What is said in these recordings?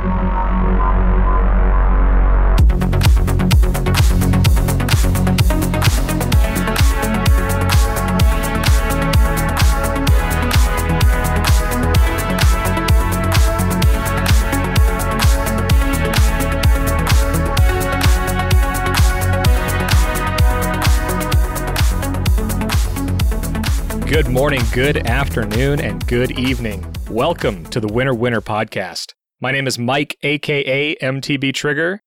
Good morning, good afternoon, and good evening. Welcome to the Winner Winner podcast. My name is Mike, aka MTB Trigger,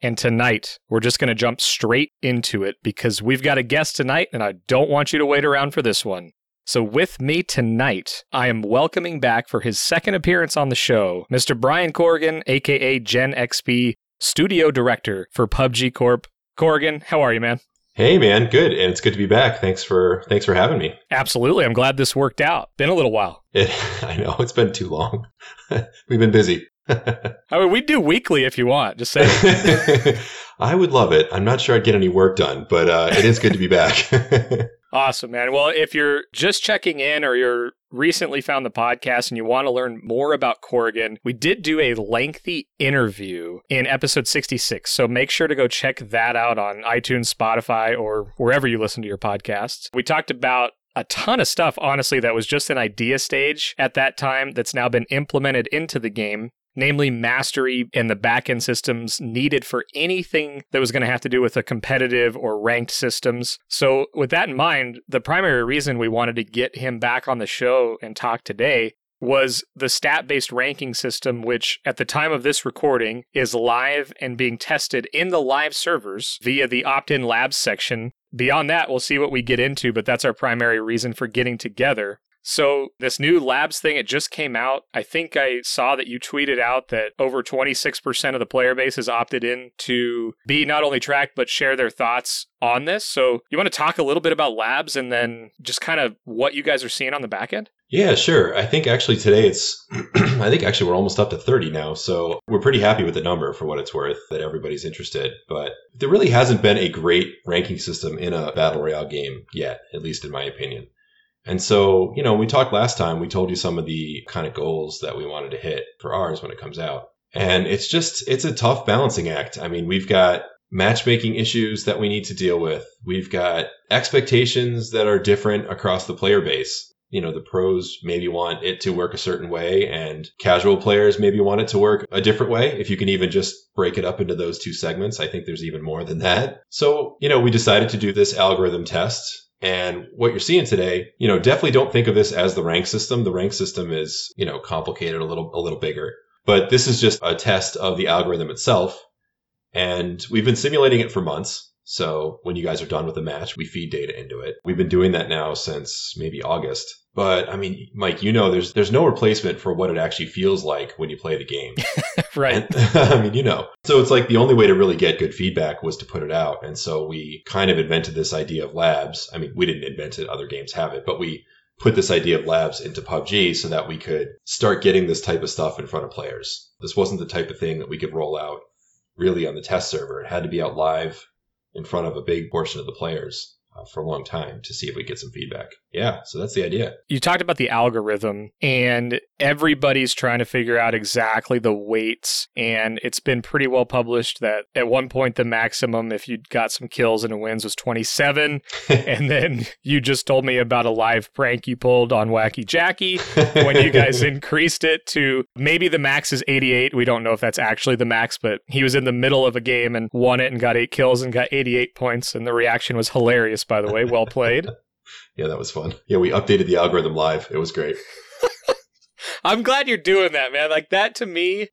and tonight we're just going to jump straight into it because we've got a guest tonight, and I don't want you to wait around for this one. So, with me tonight, I am welcoming back for his second appearance on the show, Mr. Brian Corrigan, aka Gen XP, Studio Director for PUBG Corp. Corrigan, how are you, man? Hey man, good, and it's good to be back. Thanks for thanks for having me. Absolutely, I'm glad this worked out. Been a little while. It, I know it's been too long. We've been busy. I mean, we do weekly if you want. Just say. I would love it. I'm not sure I'd get any work done, but uh, it is good to be back. awesome, man. Well, if you're just checking in or you're recently found the podcast and you want to learn more about Corrigan, we did do a lengthy interview in episode 66. So make sure to go check that out on iTunes, Spotify, or wherever you listen to your podcasts. We talked about a ton of stuff, honestly, that was just an idea stage at that time that's now been implemented into the game namely mastery and the backend systems needed for anything that was going to have to do with a competitive or ranked systems. So, with that in mind, the primary reason we wanted to get him back on the show and talk today was the stat based ranking system, which at the time of this recording is live and being tested in the live servers via the opt in labs section. Beyond that, we'll see what we get into, but that's our primary reason for getting together. So, this new labs thing, it just came out. I think I saw that you tweeted out that over 26% of the player base has opted in to be not only tracked, but share their thoughts on this. So, you want to talk a little bit about labs and then just kind of what you guys are seeing on the back end? Yeah, sure. I think actually today it's, I think actually we're almost up to 30 now. So we're pretty happy with the number for what it's worth that everybody's interested. But there really hasn't been a great ranking system in a battle royale game yet, at least in my opinion. And so, you know, we talked last time, we told you some of the kind of goals that we wanted to hit for ours when it comes out. And it's just, it's a tough balancing act. I mean, we've got matchmaking issues that we need to deal with. We've got expectations that are different across the player base. You know, the pros maybe want it to work a certain way and casual players maybe want it to work a different way. If you can even just break it up into those two segments, I think there's even more than that. So, you know, we decided to do this algorithm test and what you're seeing today, you know, definitely don't think of this as the rank system. The rank system is, you know, complicated a little, a little bigger, but this is just a test of the algorithm itself. And we've been simulating it for months. So when you guys are done with the match, we feed data into it. We've been doing that now since maybe August. But I mean, Mike, you know, there's there's no replacement for what it actually feels like when you play the game. right. And, I mean, you know. So it's like the only way to really get good feedback was to put it out. And so we kind of invented this idea of labs. I mean, we didn't invent it, other games have it, but we put this idea of labs into PUBG so that we could start getting this type of stuff in front of players. This wasn't the type of thing that we could roll out really on the test server. It had to be out live in front of a big portion of the players uh, for a long time to see if we get some feedback. Yeah, so that's the idea. You talked about the algorithm, and everybody's trying to figure out exactly the weights. And it's been pretty well published that at one point, the maximum, if you got some kills and wins, was 27. and then you just told me about a live prank you pulled on Wacky Jacky when you guys increased it to maybe the max is 88. We don't know if that's actually the max, but he was in the middle of a game and won it and got eight kills and got 88 points. And the reaction was hilarious, by the way. Well played. yeah, that was fun. Yeah, we updated the algorithm live. It was great. I'm glad you're doing that, man. Like that to me,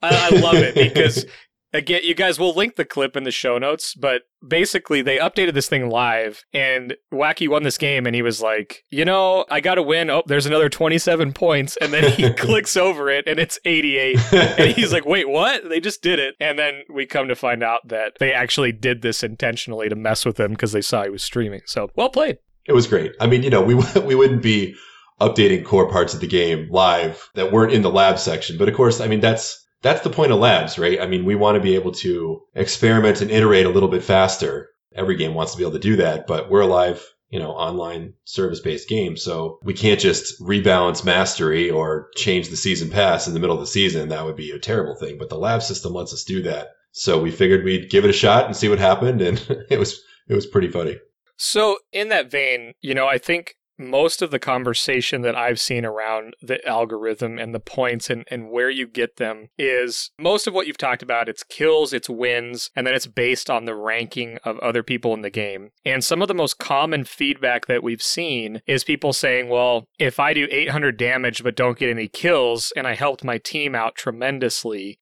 I, I love it because again, you guys will link the clip in the show notes, but basically they updated this thing live and Wacky won this game and he was like, you know, I got to win. Oh, there's another 27 points. And then he clicks over it and it's 88. And he's like, wait, what? They just did it. And then we come to find out that they actually did this intentionally to mess with him because they saw he was streaming. So well played. It was great. I mean, you know, we we wouldn't be updating core parts of the game live that weren't in the lab section, but of course, I mean that's that's the point of labs, right? I mean, we want to be able to experiment and iterate a little bit faster. Every game wants to be able to do that, but we're a live, you know, online service based game. So we can't just rebalance mastery or change the season pass in the middle of the season. That would be a terrible thing. But the lab system lets us do that. So we figured we'd give it a shot and see what happened. And it was, it was pretty funny. So, in that vein, you know, I think most of the conversation that I've seen around the algorithm and the points and, and where you get them is most of what you've talked about. It's kills, it's wins, and then it's based on the ranking of other people in the game. And some of the most common feedback that we've seen is people saying, well, if I do 800 damage but don't get any kills and I helped my team out tremendously,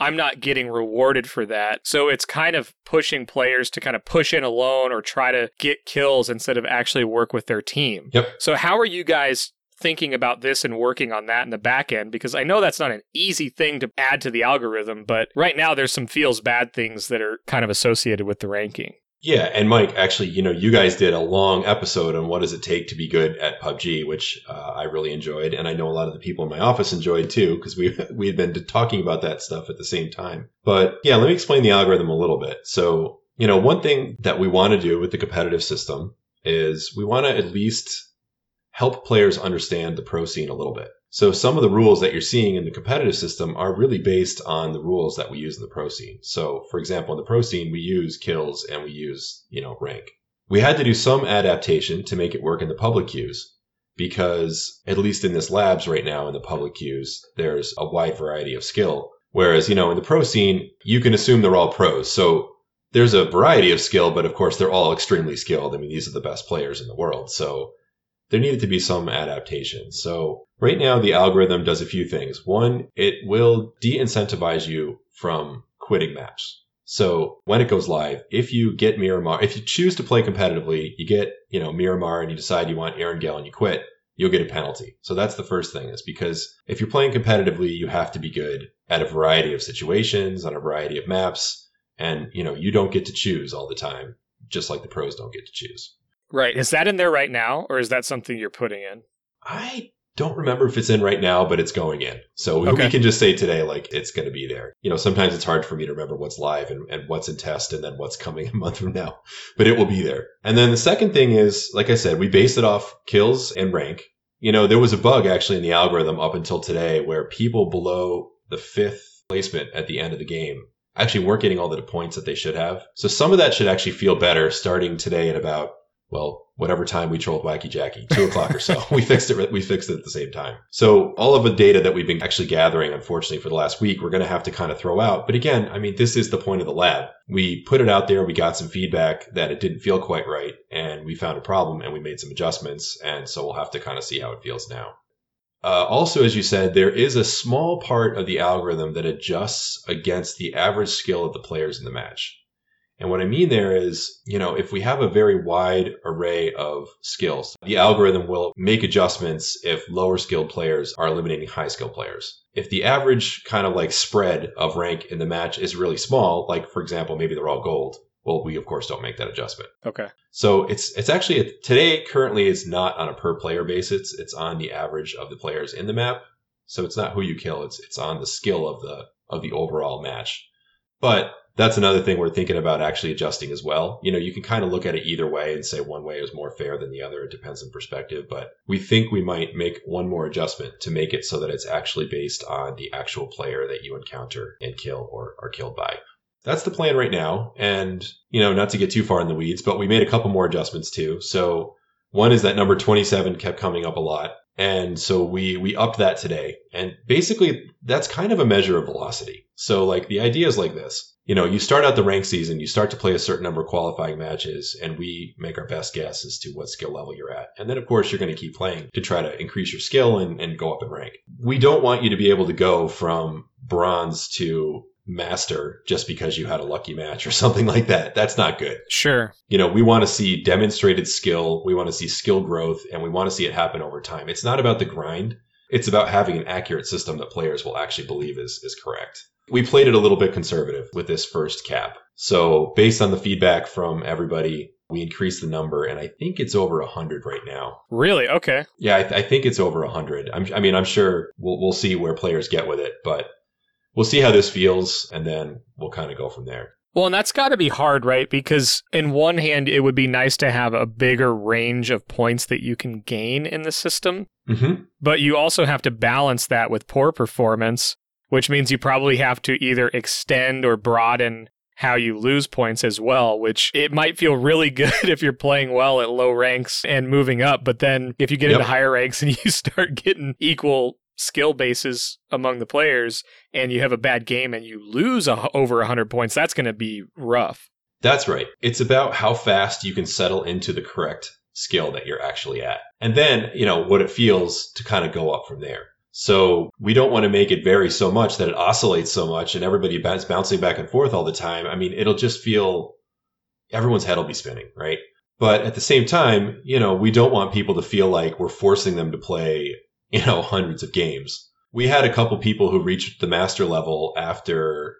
I'm not getting rewarded for that. So it's kind of pushing players to kind of push in alone or try to get kills instead of actually work with their team. Yep. So how are you guys thinking about this and working on that in the back end because I know that's not an easy thing to add to the algorithm, but right now there's some feels bad things that are kind of associated with the ranking. Yeah, and Mike, actually, you know, you guys did a long episode on what does it take to be good at PUBG, which uh, I really enjoyed, and I know a lot of the people in my office enjoyed too because we we had been talking about that stuff at the same time. But yeah, let me explain the algorithm a little bit. So, you know, one thing that we want to do with the competitive system is we want to at least help players understand the pro scene a little bit. So some of the rules that you're seeing in the competitive system are really based on the rules that we use in the pro scene. So for example, in the pro scene, we use kills and we use, you know, rank. We had to do some adaptation to make it work in the public queues because at least in this labs right now in the public queues, there's a wide variety of skill. Whereas, you know, in the pro scene, you can assume they're all pros. So there's a variety of skill, but of course they're all extremely skilled. I mean, these are the best players in the world. So there needed to be some adaptation. So right now the algorithm does a few things. One, it will de-incentivize you from quitting maps. So when it goes live, if you get Miramar, if you choose to play competitively, you get, you know, Miramar and you decide you want Erangel and you quit, you'll get a penalty. So that's the first thing is because if you're playing competitively, you have to be good at a variety of situations on a variety of maps. And, you know, you don't get to choose all the time, just like the pros don't get to choose. Right. Is that in there right now, or is that something you're putting in? I don't remember if it's in right now, but it's going in. So okay. we can just say today, like, it's going to be there. You know, sometimes it's hard for me to remember what's live and, and what's in test and then what's coming a month from now, but it will be there. And then the second thing is, like I said, we base it off kills and rank. You know, there was a bug actually in the algorithm up until today where people below the fifth placement at the end of the game actually weren't getting all the points that they should have. So some of that should actually feel better starting today at about well, whatever time we trolled Wacky Jacky, two o'clock or so. we fixed it. We fixed it at the same time. So all of the data that we've been actually gathering, unfortunately, for the last week, we're going to have to kind of throw out. But again, I mean, this is the point of the lab. We put it out there. We got some feedback that it didn't feel quite right, and we found a problem, and we made some adjustments. And so we'll have to kind of see how it feels now. Uh, also, as you said, there is a small part of the algorithm that adjusts against the average skill of the players in the match. And what I mean there is, you know, if we have a very wide array of skills, the algorithm will make adjustments if lower skilled players are eliminating high skilled players. If the average kind of like spread of rank in the match is really small, like for example, maybe they're all gold, well, we of course don't make that adjustment. Okay. So it's it's actually today currently it's not on a per player basis. It's on the average of the players in the map. So it's not who you kill. It's it's on the skill of the of the overall match. But that's another thing we're thinking about actually adjusting as well. You know, you can kind of look at it either way and say one way is more fair than the other. It depends on perspective, but we think we might make one more adjustment to make it so that it's actually based on the actual player that you encounter and kill or are killed by. That's the plan right now. And, you know, not to get too far in the weeds, but we made a couple more adjustments too. So one is that number 27 kept coming up a lot. And so we, we upped that today. And basically that's kind of a measure of velocity. So like the idea is like this you know, you start out the rank season, you start to play a certain number of qualifying matches, and we make our best guess as to what skill level you're at. And then, of course, you're going to keep playing to try to increase your skill and, and go up in rank. We don't want you to be able to go from bronze to master just because you had a lucky match or something like that. That's not good. Sure. You know, we want to see demonstrated skill, we want to see skill growth, and we want to see it happen over time. It's not about the grind. It's about having an accurate system that players will actually believe is, is correct we played it a little bit conservative with this first cap. So based on the feedback from everybody, we increased the number and I think it's over 100 right now. Really? Okay. Yeah, I, th- I think it's over 100. I'm, I mean, I'm sure we'll, we'll see where players get with it, but we'll see how this feels and then we'll kind of go from there. Well, and that's got to be hard, right? Because in one hand, it would be nice to have a bigger range of points that you can gain in the system. Mm-hmm. But you also have to balance that with poor performance, which means you probably have to either extend or broaden how you lose points as well, which it might feel really good if you're playing well at low ranks and moving up. But then if you get Yep. into higher ranks and you start getting equal skill bases among the players and you have a bad game and you lose a, over 100 points, that's going to be rough. That's right. It's about how fast you can settle into the correct skill that you're actually at. And then, you know, what it feels to kind of go up from there. So we don't want to make it vary so much that it oscillates so much and everybody is bouncing back and forth all the time. I mean, it'll just feel everyone's head will be spinning, right? But at the same time, you know, we don't want people to feel like we're forcing them to play, you know, hundreds of games. We had a couple people who reached the master level after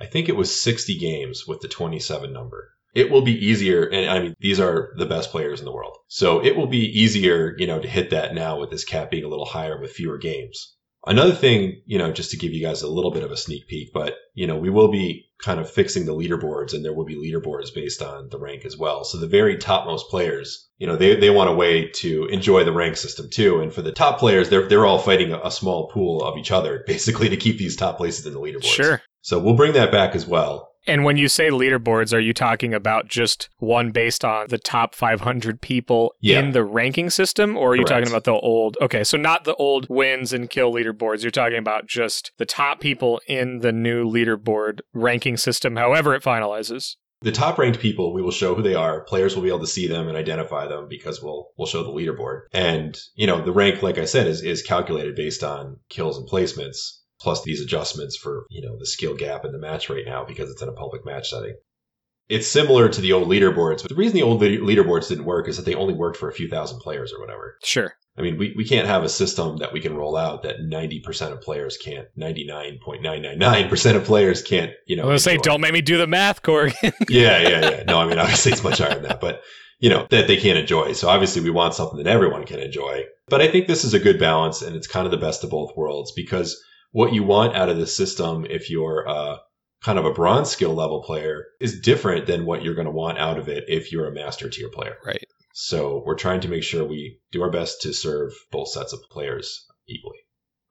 I think it was 60 games with the 27 number. It will be easier. And I mean, these are the best players in the world. So it will be easier, you know, to hit that now with this cap being a little higher with fewer games. Another thing, you know, just to give you guys a little bit of a sneak peek, but, you know, we will be kind of fixing the leaderboards and there will be leaderboards based on the rank as well. So the very topmost players, you know, they, they want a way to enjoy the rank system too. And for the top players, they're, they're all fighting a, a small pool of each other, basically to keep these top places in the leaderboards. Sure. So we'll bring that back as well. And when you say leaderboards, are you talking about just one based on the top 500 people Yeah. in the ranking system? Or are you talking about the old? Okay, so not the old wins and kill leaderboards. You're talking about just the top people in the new leaderboard ranking system, however it finalizes. The top ranked people, we will show who they are. Players will be able to see them and identify them because we'll we'll show the leaderboard. And you know, the rank, like I said, is is calculated based on kills and placements, plus these adjustments for you know the skill gap in the match right now because it's in a public match setting. It's similar to the old leaderboards, but the reason the old leaderboards didn't work is that they only worked for a few thousand players or whatever. Sure. I mean, we, we can't have a system that we can roll out that 90% of players can't, 99.999% of players can't, you know. I was going to say, don't make me do the math, Corrigan. yeah, yeah, yeah. No, I mean, obviously it's much higher than that, but you know, that they can't enjoy. So obviously we want something that everyone can enjoy. But I think this is a good balance and it's kind of the best of both worlds because what you want out of the system, if you're uh, kind of a bronze skill level player, is different than what you're going to want out of it if you're a master tier player. right. So we're trying to make sure we do our best to serve both sets of players equally.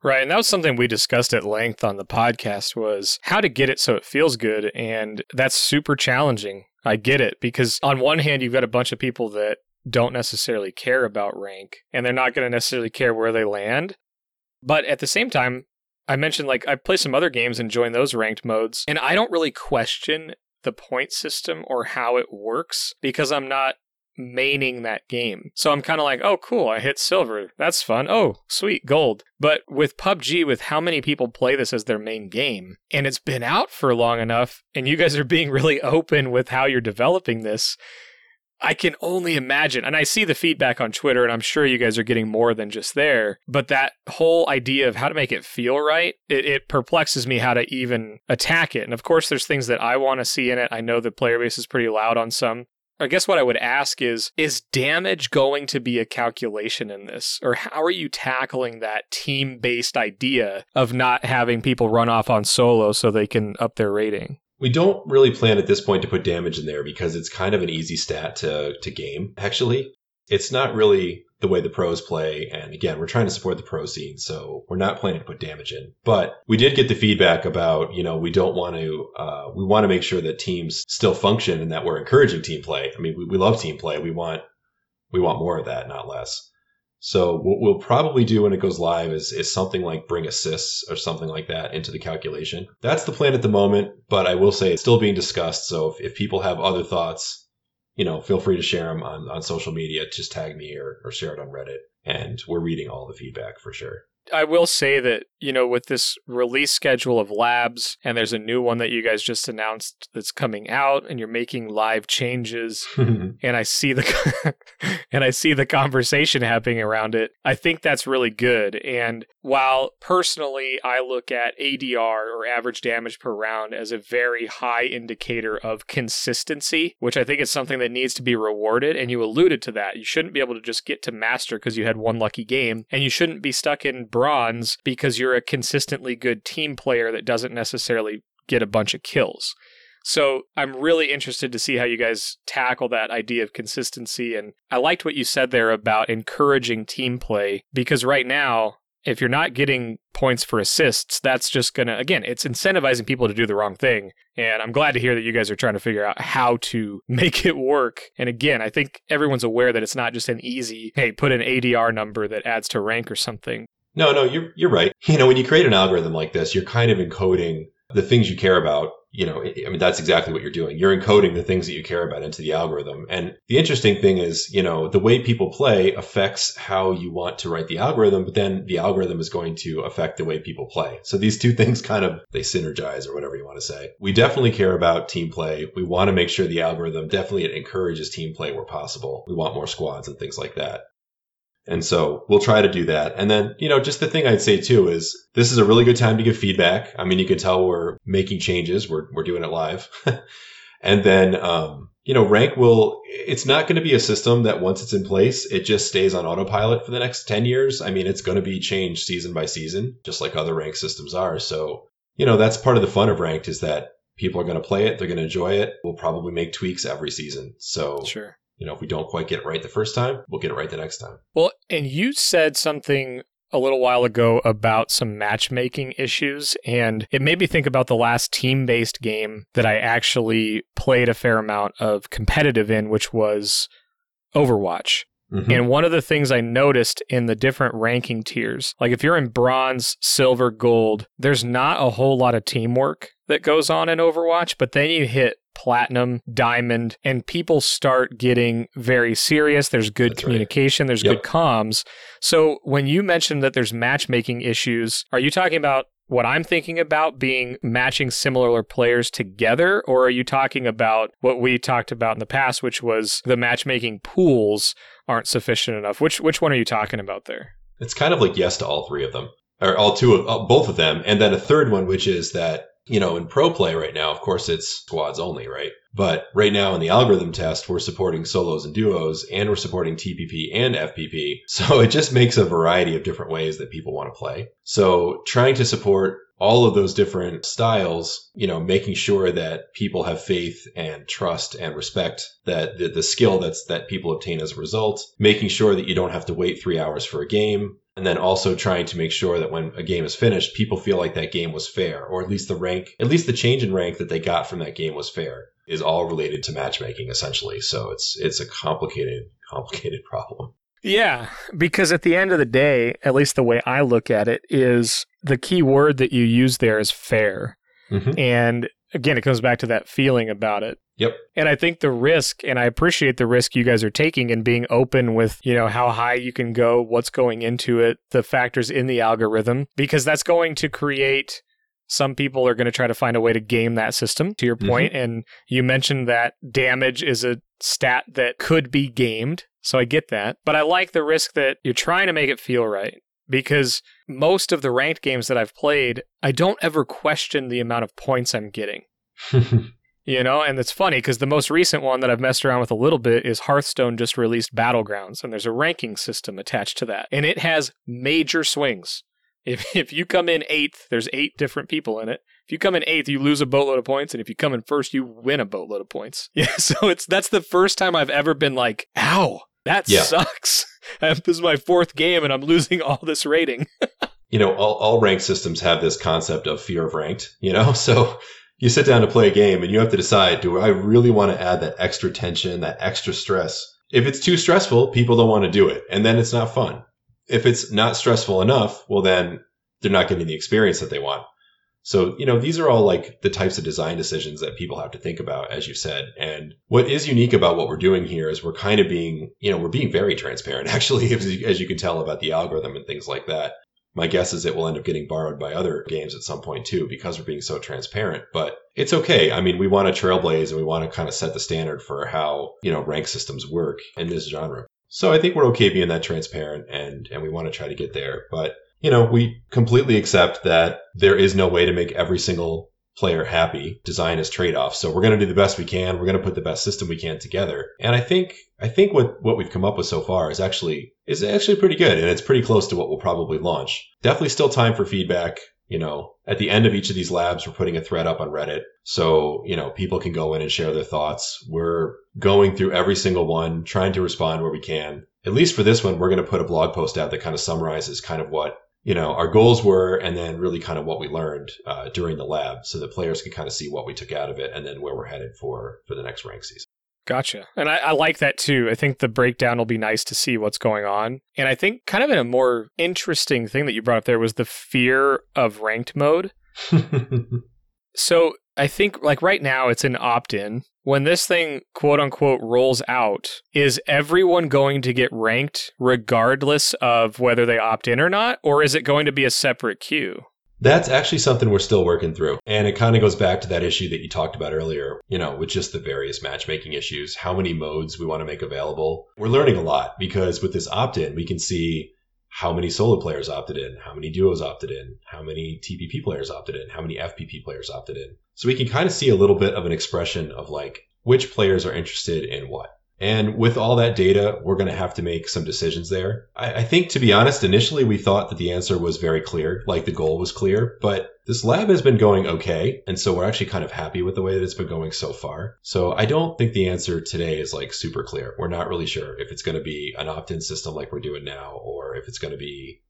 Right, and that was something we discussed at length on the podcast was how to get it so it feels good and that's super challenging. I get it because on one hand you've got a bunch of people that don't necessarily care about rank and they're not going to necessarily care where they land. But at the same time, I mentioned like I play some other games and join those ranked modes and I don't really question the point system or how it works because I'm not maining that game. So I'm kind of like, oh, cool, I hit silver. That's fun. Oh, sweet, gold. But with PUBG, with how many people play this as their main game, and it's been out for long enough, and you guys are being really open with how you're developing this. I can only imagine, and I see the feedback on Twitter, and I'm sure you guys are getting more than just there. But that whole idea of how to make it feel right, it, it perplexes me how to even attack it. And of course, there's things that I want to see in it. I know the player base is pretty loud on some. I guess what I would ask is Is damage going to be a calculation in this? Or how are you tackling that team based idea of not having people run off on solo so they can up their rating? We don't really plan at this point to put damage in there because it's kind of an easy stat to, to game, actually. It's not really the way the pros play. And again, we're trying to support the pro scene, so we're not planning to put damage in. But we did get the feedback about, you know, we don't want to, uh, we want to make sure that teams still function and that we're encouraging team play. I mean, we, we love team play. We want, we want more of that, not less. So what we'll probably do when it goes live is, is something like bring assists or something like that into the calculation. That's the plan at the moment, but I will say it's still being discussed. So if, if people have other thoughts, you know, feel free to share them on, on social media. Just tag me or, or share it on Reddit. And we're reading all the feedback for sure. I will say that, you know, with this release schedule of labs, and there's a new one that you guys just announced that's coming out, and you're making live changes, and I see the and I see the conversation happening around it. I think that's really good. And while personally I look at ADR or average damage per round as a very high indicator of consistency, which I think is something that needs to be rewarded, and you alluded to that. You shouldn't be able to just get to master because you had one lucky game, and you shouldn't be stuck in bronze because you're a consistently good team player that doesn't necessarily get a bunch of kills. So I'm really interested to see how you guys tackle that idea of consistency. And I liked what you said there about encouraging team play because right now, if you're not getting points for assists, that's just going to, again, it's incentivizing people to do the wrong thing. And I'm glad to hear that you guys are trying to figure out how to make it work. And again, I think everyone's aware that it's not just an easy, hey, put an ADR number that adds to rank or something. No, no, you're, you're right. You know, when you create an algorithm like this, you're kind of encoding the things you care about you know, I mean, that's exactly what you're doing. You're encoding the things that you care about into the algorithm. And the interesting thing is, you know, the way people play affects how you want to write the algorithm, but then the algorithm is going to affect the way people play. So these two things kind of, they synergize or whatever you want to say. We definitely care about team play. We want to make sure the algorithm definitely encourages team play where possible. We want more squads and things like that. And so we'll try to do that. And then, you know, just the thing I'd say too is this is a really good time to give feedback. I mean, you can tell we're making changes. We're, we're doing it live. and then, um, you know, rank will, it's not going to be a system that once it's in place, it just stays on autopilot for the next 10 years. I mean, it's going to be changed season by season, just like other rank systems are. So, you know, that's part of the fun of ranked is that people are going to play it. They're going to enjoy it. We'll probably make tweaks every season. So sure you know, if we don't quite get it right the first time, we'll get it right the next time. Well, and you said something a little while ago about some matchmaking issues, and it made me think about the last team based game that I actually played a fair amount of competitive in, which was Overwatch. Mm-hmm. And one of the things I noticed in the different ranking tiers, like if you're in bronze, silver, gold, there's not a whole lot of teamwork that goes on in Overwatch, but then you hit platinum, diamond, and people start getting very serious. There's good That's communication, right. there's yep. good comms. So when you mentioned that there's matchmaking issues, are you talking about what I'm thinking about being matching similar players together, or are you talking about what we talked about in the past, which was the matchmaking pools aren't sufficient enough? Which which one are you talking about there? It's kind of like yes to all three of them, or all two of uh, both of them, and then a third one, which is that you know, in pro play right now, of course, it's squads only, right? But right now in the algorithm test, we're supporting solos and duos and we're supporting TPP and FPP. So it just makes a variety of different ways that people want to play. So trying to support all of those different styles, you know, making sure that people have faith and trust and respect that the, the skill that's that people obtain as a result, making sure that you don't have to wait three hours for a game, and then also trying to make sure that when a game is finished, people feel like that game was fair, or at least the rank, at least the change in rank that they got from that game was fair, is all related to matchmaking essentially. So it's it's a complicated, complicated problem. Yeah, because at the end of the day, at least the way I look at it, is the key word that you use there is fair. Mm-hmm. And again, it comes back to that feeling about it. Yep. And I think the risk, and I appreciate the risk you guys are taking and being open with, you know, how high you can go, what's going into it, the factors in the algorithm, because that's going to create some people are going to try to find a way to game that system, to your mm-hmm. And you mentioned that damage is a stat that could be gamed. So I get that. But I like the risk that you're trying to make it feel right because most of the ranked games that I've played, I don't ever question the amount of points I'm getting. you know, and it's funny because the most recent one that I've messed around with a little bit is Hearthstone just released Battlegrounds, and there's a ranking system attached to that. And it has major swings. If, if you come in eighth, there's eight different people in it. If you come in eighth, you lose a boatload of points, and if you come in first, you win a boatload of points. Yeah, so it's that's the first time I've ever been like, "Ow, that yeah. sucks." this is my fourth game, and I'm losing all this rating. you know, all, all ranked systems have this concept of fear of ranked. You know, so you sit down to play a game, and you have to decide: Do I really want to add that extra tension, that extra stress? If it's too stressful, people don't want to do it, and then it's not fun if it's not stressful enough, well, then they're not getting the experience that they want. So, you know, these are all like the types of design decisions that people have to think about, as you said. And what is unique about what we're doing here is we're kind of being, you know, we're being very transparent, actually, as you can tell about the algorithm and things like that. My guess is it will end up getting borrowed by other games at some point too, because we're being so transparent. But it's okay. I mean, we want to trailblaze and we want to kind of set the standard for how, you know, rank systems work in this genre. So I think we're okay being that transparent and, and we want to try to get there. But, you know, we completely accept that there is no way to make every single player happy. Design is trade-off So we're going to do the best we can. We're going to put the best system we can together. And I think, I think what, what we've come up with so far is actually, is actually pretty good. And it's pretty close to what we'll probably launch. Definitely still time for feedback You know, at the end of each of these labs, we're putting a thread up on Reddit. So, you know, people can go in and share their thoughts. We're going through every single one, trying to respond where we can. At least for this one, we're going to put a blog post out that kind of summarizes kind of what you know our goals were and then really kind of what we learned uh, during the lab so that players can kind of see what we took out of it and then where we're headed for for the next rank season Gotcha. And I, I, like that too. I think the breakdown will be nice to see what's going on. And I think kind of in a more interesting thing that you brought up there was the fear of ranked mode. so I think like right now it's an opt in. When this thing quote unquote rolls out, is everyone going to get ranked regardless of whether they opt in or not? Or is it going to be a separate queue? That's actually something we're still working through. And it kind of goes back to that issue that you talked about earlier, you know, with just the various matchmaking issues, how many modes we want to make available. We're learning a lot because with this opt in, we can see how many solo players opted in, how many duos opted in, how many TPP players opted in, how many FPP players opted in. So we can kind of see a little bit of an expression of like which players are interested in what. And with all that data, we're going to have to make some decisions there. I, I, think, to be honest, initially we thought that the answer was very clear, like the goal was clear, but this lab has been going okay. And so we're actually kind of happy with the way that it's been going so far. So I don't think the answer today is like super clear. We're not really sure if it's going to be an opt in system like we're doing now, or if it's going to be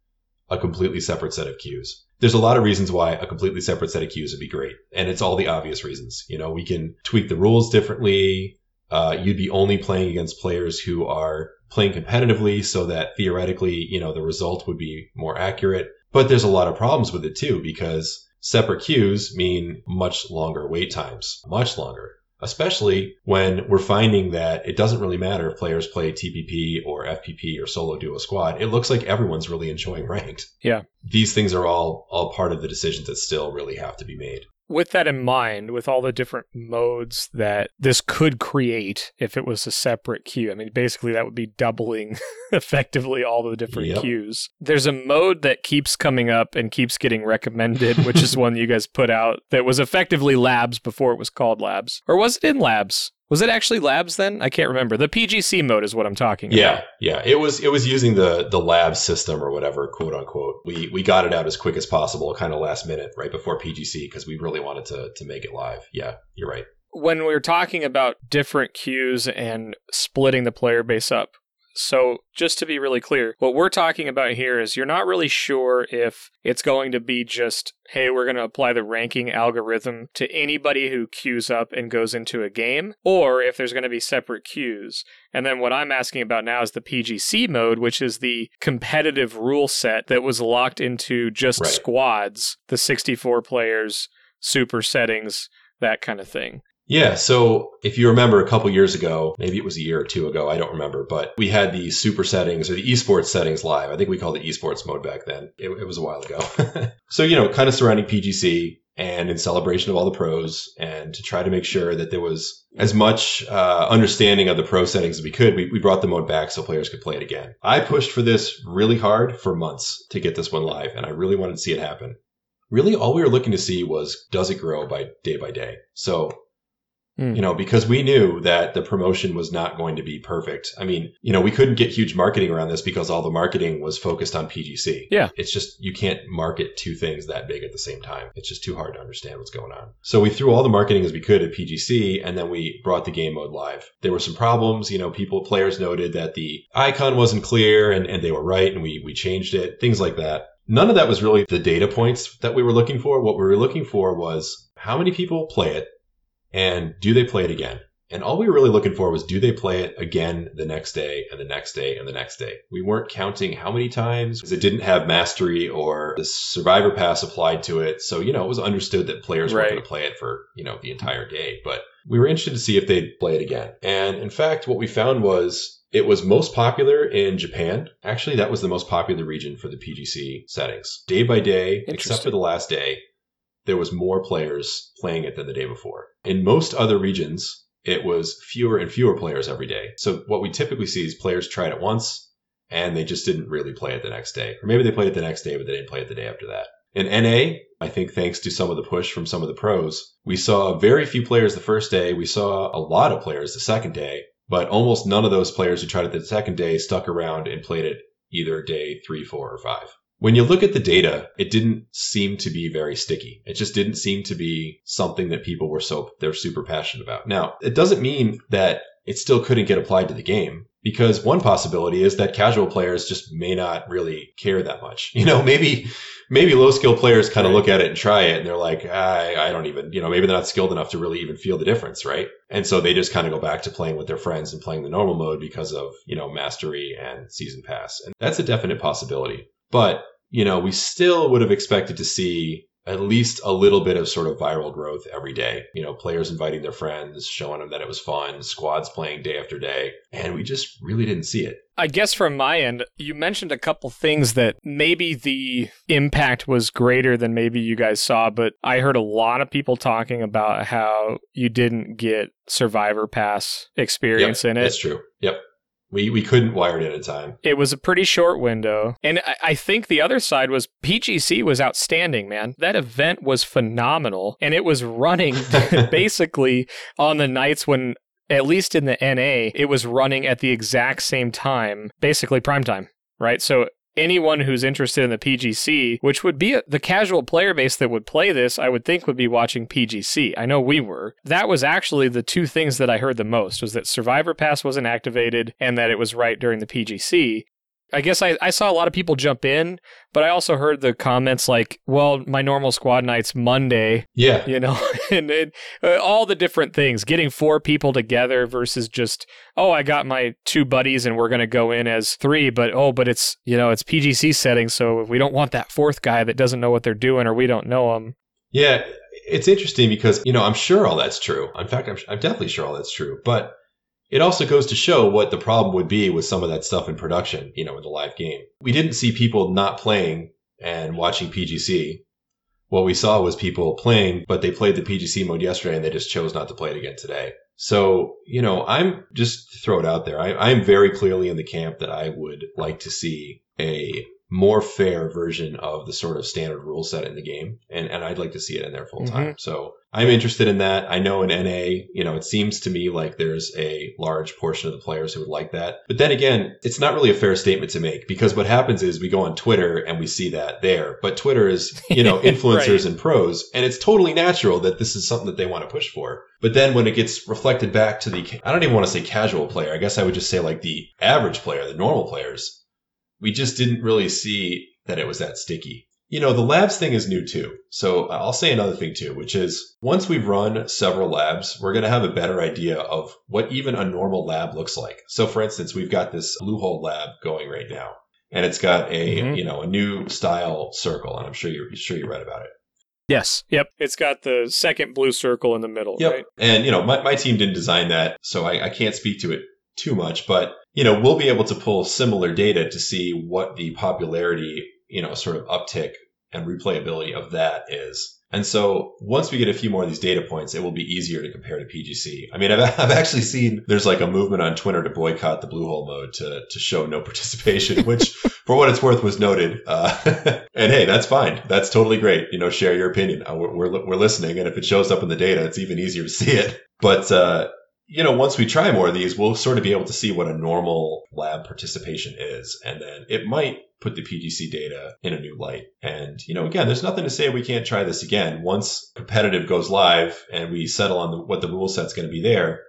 a completely separate set of queues. There's a lot of reasons why a completely separate set of queues would be great. And it's all the obvious reasons. You know, we can tweak the rules differently uh, you'd be only playing against players who are playing competitively so that theoretically, you know, the result would be more accurate. But there's a lot of problems with it too, because separate queues mean much longer wait times, much longer, especially when we're finding that it doesn't really matter if players play TPP or FPP or solo duo squad. It looks like everyone's really enjoying ranked. Yeah. These things are all, all part of the decisions that still really have to be made with that in mind, with all the different modes that this could create if it was a separate queue, I mean, basically that would be doubling effectively all the different yep. queues. There's a mode that keeps coming up and keeps getting recommended, which is one you guys put out that was effectively Labs before it was called Labs. Or was it in Labs? Was it actually labs then? I can't remember. The PGC mode is what I'm talking yeah, about. Yeah, yeah. It was it was using the the lab system or whatever, quote unquote. We we got it out as quick as possible, kind of last minute, right before PGC, because we really wanted to to make it live. Yeah, you're right. When we were talking about different queues and splitting the player base up, so, just to be really clear, what we're talking about here is you're not really sure if it's going to be just, hey, we're going to apply the ranking algorithm to anybody who queues up and goes into a game, or if there's going to be separate queues. And then what I'm asking about now is the PGC mode, which is the competitive rule set that was locked into just right. squads, the 64 players, super settings, that kind of thing. Yeah. So if you remember a couple years ago, maybe it was a year or two ago, I don't remember, but we had the super settings or the esports settings live. I think we called it esports mode back then. It, it was a while ago. so, you know, kind of surrounding PGC and in celebration of all the pros and to try to make sure that there was as much uh, understanding of the pro settings as we could, we, we brought the mode back so players could play it again. I pushed for this really hard for months to get this one live and I really wanted to see it happen. Really, all we were looking to see was does it grow by day by day? So Mm. You know, because we knew that the promotion was not going to be perfect. I mean, you know, we couldn't get huge marketing around this because all the marketing was focused on PGC. Yeah. It's just, you can't market two things that big at the same time. It's just too hard to understand what's going on. So we threw all the marketing as we could at PGC and then we brought the game mode live. There were some problems. You know, people, players noted that the icon wasn't clear and, and they were right and we, we changed it, things like that. None of that was really the data points that we were looking for. What we were looking for was how many people play it and do they play it again? And all we were really looking for was do they play it again the next day and the next day and the next day? We weren't counting how many times because it didn't have mastery or the survivor pass applied to it. So, you know, it was understood that players right. weren't going to play it for, you know, the entire day. But we were interested to see if they'd play it again. And in fact, what we found was it was most popular in Japan. Actually, that was the most popular region for the PGC settings. Day by day, except for the last day, there was more players playing it than the day before. In most other regions, it was fewer and fewer players every day. So what we typically see is players tried it once and they just didn't really play it the next day. Or maybe they played it the next day, but they didn't play it the day after that. In NA, I think thanks to some of the push from some of the pros, we saw very few players the first day. We saw a lot of players the second day, but almost none of those players who tried it the second day stuck around and played it either day three, four, or five when you look at the data, it didn't seem to be very sticky. It just didn't seem to be something that people were so they're super passionate about. Now, it doesn't mean that it still couldn't get applied to the game because one possibility is that casual players just may not really care that much. You know, maybe maybe low skill players kind of right. look at it and try it and they're like, I, I don't even, you know, maybe they're not skilled enough to really even feel the difference, right? And so they just kind of go back to playing with their friends and playing the normal mode because of, you know, mastery and season pass. And that's a definite possibility. But, you know, we still would have expected to see at least a little bit of sort of viral growth every day. You know, players inviting their friends, showing them that it was fun, squads playing day after day. And we just really didn't see it. I guess from my end, you mentioned a couple things that maybe the impact was greater than maybe you guys saw, but I heard a lot of people talking about how you didn't get Survivor Pass experience yep, in it. That's true. Yep. We, we couldn't wire it at a time. It was a pretty short window. And I, I think the other side was PGC was outstanding, man. That event was phenomenal. And it was running basically on the nights when, at least in the NA, it was running at the exact same time, basically prime time right? So anyone who's interested in the PGC, which would be a, the casual player base that would play this, I would think would be watching PGC. I know we were. That was actually the two things that I heard the most was that Survivor Pass wasn't activated and that it was right during the PGC. I guess I, I saw a lot of people jump in, but I also heard the comments like, well, my normal squad night's Monday. Yeah. You know, and, and uh, all the different things, getting four people together versus just, oh, I got my two buddies and we're going to go in as three, but oh, but it's, you know, it's PGC settings. So we don't want that fourth guy that doesn't know what they're doing or we don't know them. Yeah. It's interesting because, you know, I'm sure all that's true. In fact, I'm, I'm definitely sure all that's true. But it also goes to show what the problem would be with some of that stuff in production, you know, in the live game. We didn't see people not playing and watching PGC. What we saw was people playing, but they played the PGC mode yesterday and they just chose not to play it again today. So, you know, I'm just throw it out there. I, I'm very clearly in the camp that I would like to see a more fair version of the sort of standard rule set in the game. And, and I'd like to see it in there full time. Mm-hmm. So I'm interested in that. I know in NA, you know, it seems to me like there's a large portion of the players who would like that. But then again, it's not really a fair statement to make because what happens is we go on Twitter and we see that there. But Twitter is, you know, influencers right. and pros. And it's totally natural that this is something that they want to push for. But then when it gets reflected back to the, I don't even want to say casual player. I guess I would just say like the average player, the normal players we just didn't really see that it was that sticky. You know, the labs thing is new too. So I'll say another thing too, which is once we've run several labs, we're going to have a better idea of what even a normal lab looks like. So for instance, we've got this Bluehole lab going right now and it's got a, mm-hmm. you know, a new style circle. And I'm sure you're sure you read about it. Yes. Yep. It's got the second blue circle in the middle. Yep. Right? And, you know, my, my team didn't design that, so I, I can't speak to it too much, but you know, we'll be able to pull similar data to see what the popularity, you know, sort of uptick and replayability of that is. And so once we get a few more of these data points, it will be easier to compare to PGC. I mean, I've, I've actually seen there's like a movement on Twitter to boycott the Bluehole mode to, to show no participation, which for what it's worth was noted. Uh, and hey, that's fine. That's totally great. You know, share your opinion. Uh, we're, we're, we're listening. And if it shows up in the data, it's even easier to see it. But, uh, you know, once we try more of these, we'll sort of be able to see what a normal lab participation is. And then it might put the PGC data in a new light. And, you know, again, there's nothing to say we can't try this again. Once competitive goes live and we settle on the, what the rule set's going to be there,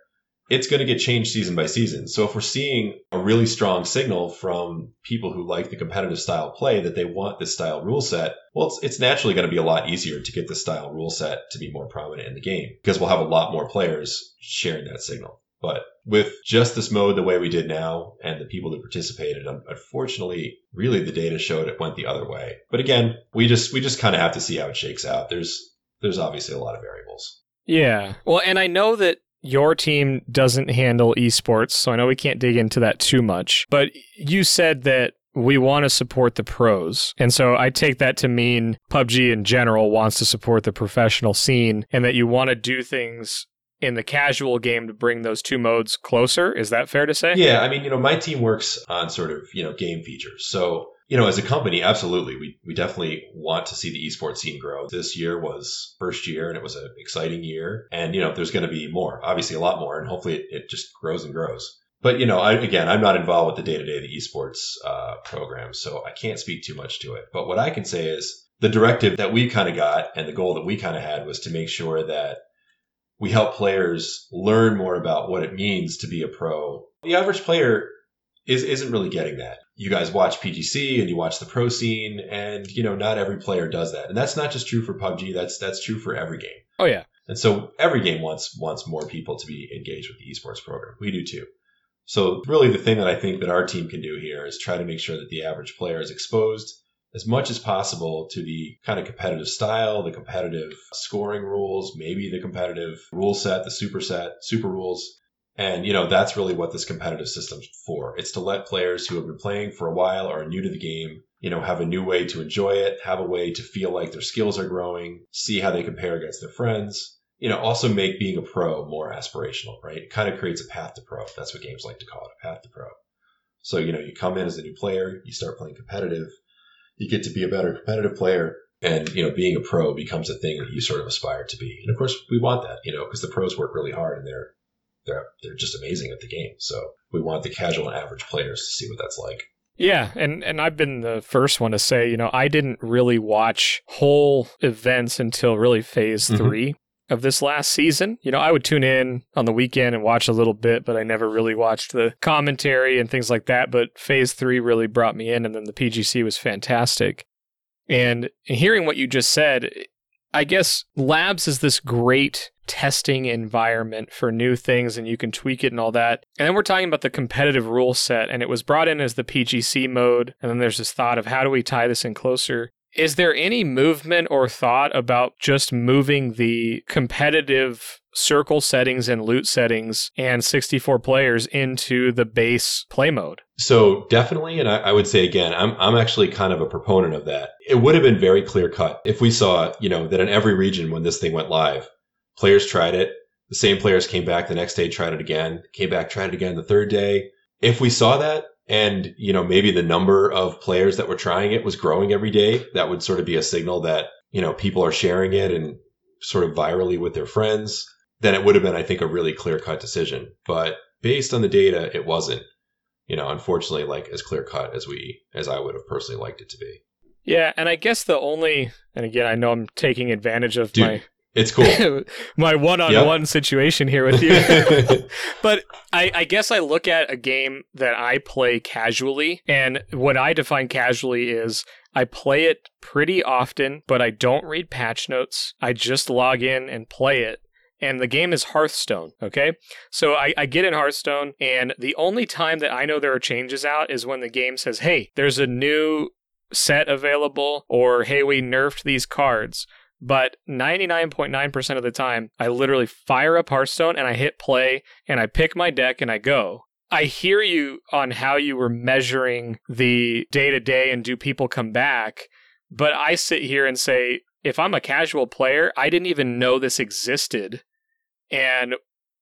it's going to get changed season by season. So if we're seeing a really strong signal from people who like the competitive style play that they want this style rule set, well, it's, it's naturally going to be a lot easier to get the style rule set to be more prominent in the game because we'll have a lot more players sharing that signal. But with just this mode the way we did now and the people that participated, unfortunately, really the data showed it went the other way. But again, we just we just kind of have to see how it shakes out. There's there's obviously a lot of variables. Yeah. Well, and I know that your team doesn't handle esports, so I know we can't dig into that too much. But you said that we want to support the pros. And so I take that to mean PUBG in general wants to support the professional scene and that you want to do things in the casual game to bring those two modes closer. Is that fair to say? Yeah. I mean, you know, my team works on sort of, you know, game features. So you know, as a company, absolutely, we, we definitely want to see the esports scene grow. This year was first year and it was an exciting year. And, you know, there's going to be more, obviously a lot more, and hopefully it, it just grows and grows. But you know, I, again, I'm not involved with the day to day of the esports uh, program, so I can't speak too much to it. But what I can say is the directive that we kind of got and the goal that we kind of had was to make sure that we help players learn more about what it means to be a pro. The average player is isn't really getting that. You guys watch PGC and you watch the pro scene, and you know not every player does that, and that's not just true for PUBG. That's that's true for every game. Oh yeah. And so every game wants wants more people to be engaged with the esports program. We do too. So really the thing that I think that our team can do here is try to make sure that the average player is exposed as much as possible to the kind of competitive style, the competitive scoring rules, maybe the competitive rule set, the super set, super rules. And, you know, that's really what this competitive system's for. It's to let players who have been playing for a while or are new to the game, you know, have a new way to enjoy it, have a way to feel like their skills are growing, see how they compare against their friends, you know, also make being a pro more aspirational, right? It kind of creates a path to pro. That's what games like to call it, a path to pro. So, you know, you come in as a new player, you start playing competitive, you get to be a better competitive player, and you know being a pro becomes a thing that you sort of aspire to be and of course we want that you know because the pros work really hard and they're they're they're just amazing at the game so we want the casual and average players to see what that's like yeah, and and I've been the first one to say, you know, I didn't really watch whole events until really phase mm-hmm. 3 of this last season. You know, I would tune in on the weekend and watch a little bit, but I never really watched the commentary and things like that, but phase 3 really brought me in and then the PGC was fantastic. And hearing what you just said, I guess labs is this great testing environment for new things and you can tweak it and all that. And then we're talking about the competitive rule set and it was brought in as the PGC mode. And then there's this thought of how do we tie this in closer? Is there any movement or thought about just moving the competitive circle settings and loot settings and 64 players into the base play mode? So definitely, and I, I, would say again, I'm I'm actually kind of a proponent of that. It would have been very clear cut if we saw, you know, that in every region when this thing went live, players tried it. The same players came back the next day, tried it again, came back, tried it again the third day. If we saw that, and you know maybe the number of players that were trying it was growing every day, that would sort of be a signal that you know people are sharing it and sort of virally with their friends. Then it would have been, I think, a really clear cut decision. But based on the data, it wasn't you know, unfortunately, like as clear cut as we, as I would have personally liked it to be. Yeah, and I guess the only, and again, I know I'm taking advantage of Dude, my it's cool. my one-on-one situation here with you. but I, I, guess I look at a game that I play casually, and what I define casually is I play it pretty often, but I don't read patch notes. I just log in and play it and the game is Hearthstone. Okay. So I, I, get in Hearthstone, and the only time that I know there are changes out is when the game says, hey, there's a new set available, or hey, we nerfed these cards. But 99.9% of the time, I literally fire up Hearthstone and I hit play and I pick my deck and I go. I hear you on how you were measuring the day to day and do people come back. But I sit here and say, if I'm a casual player, I didn't even know this existed. And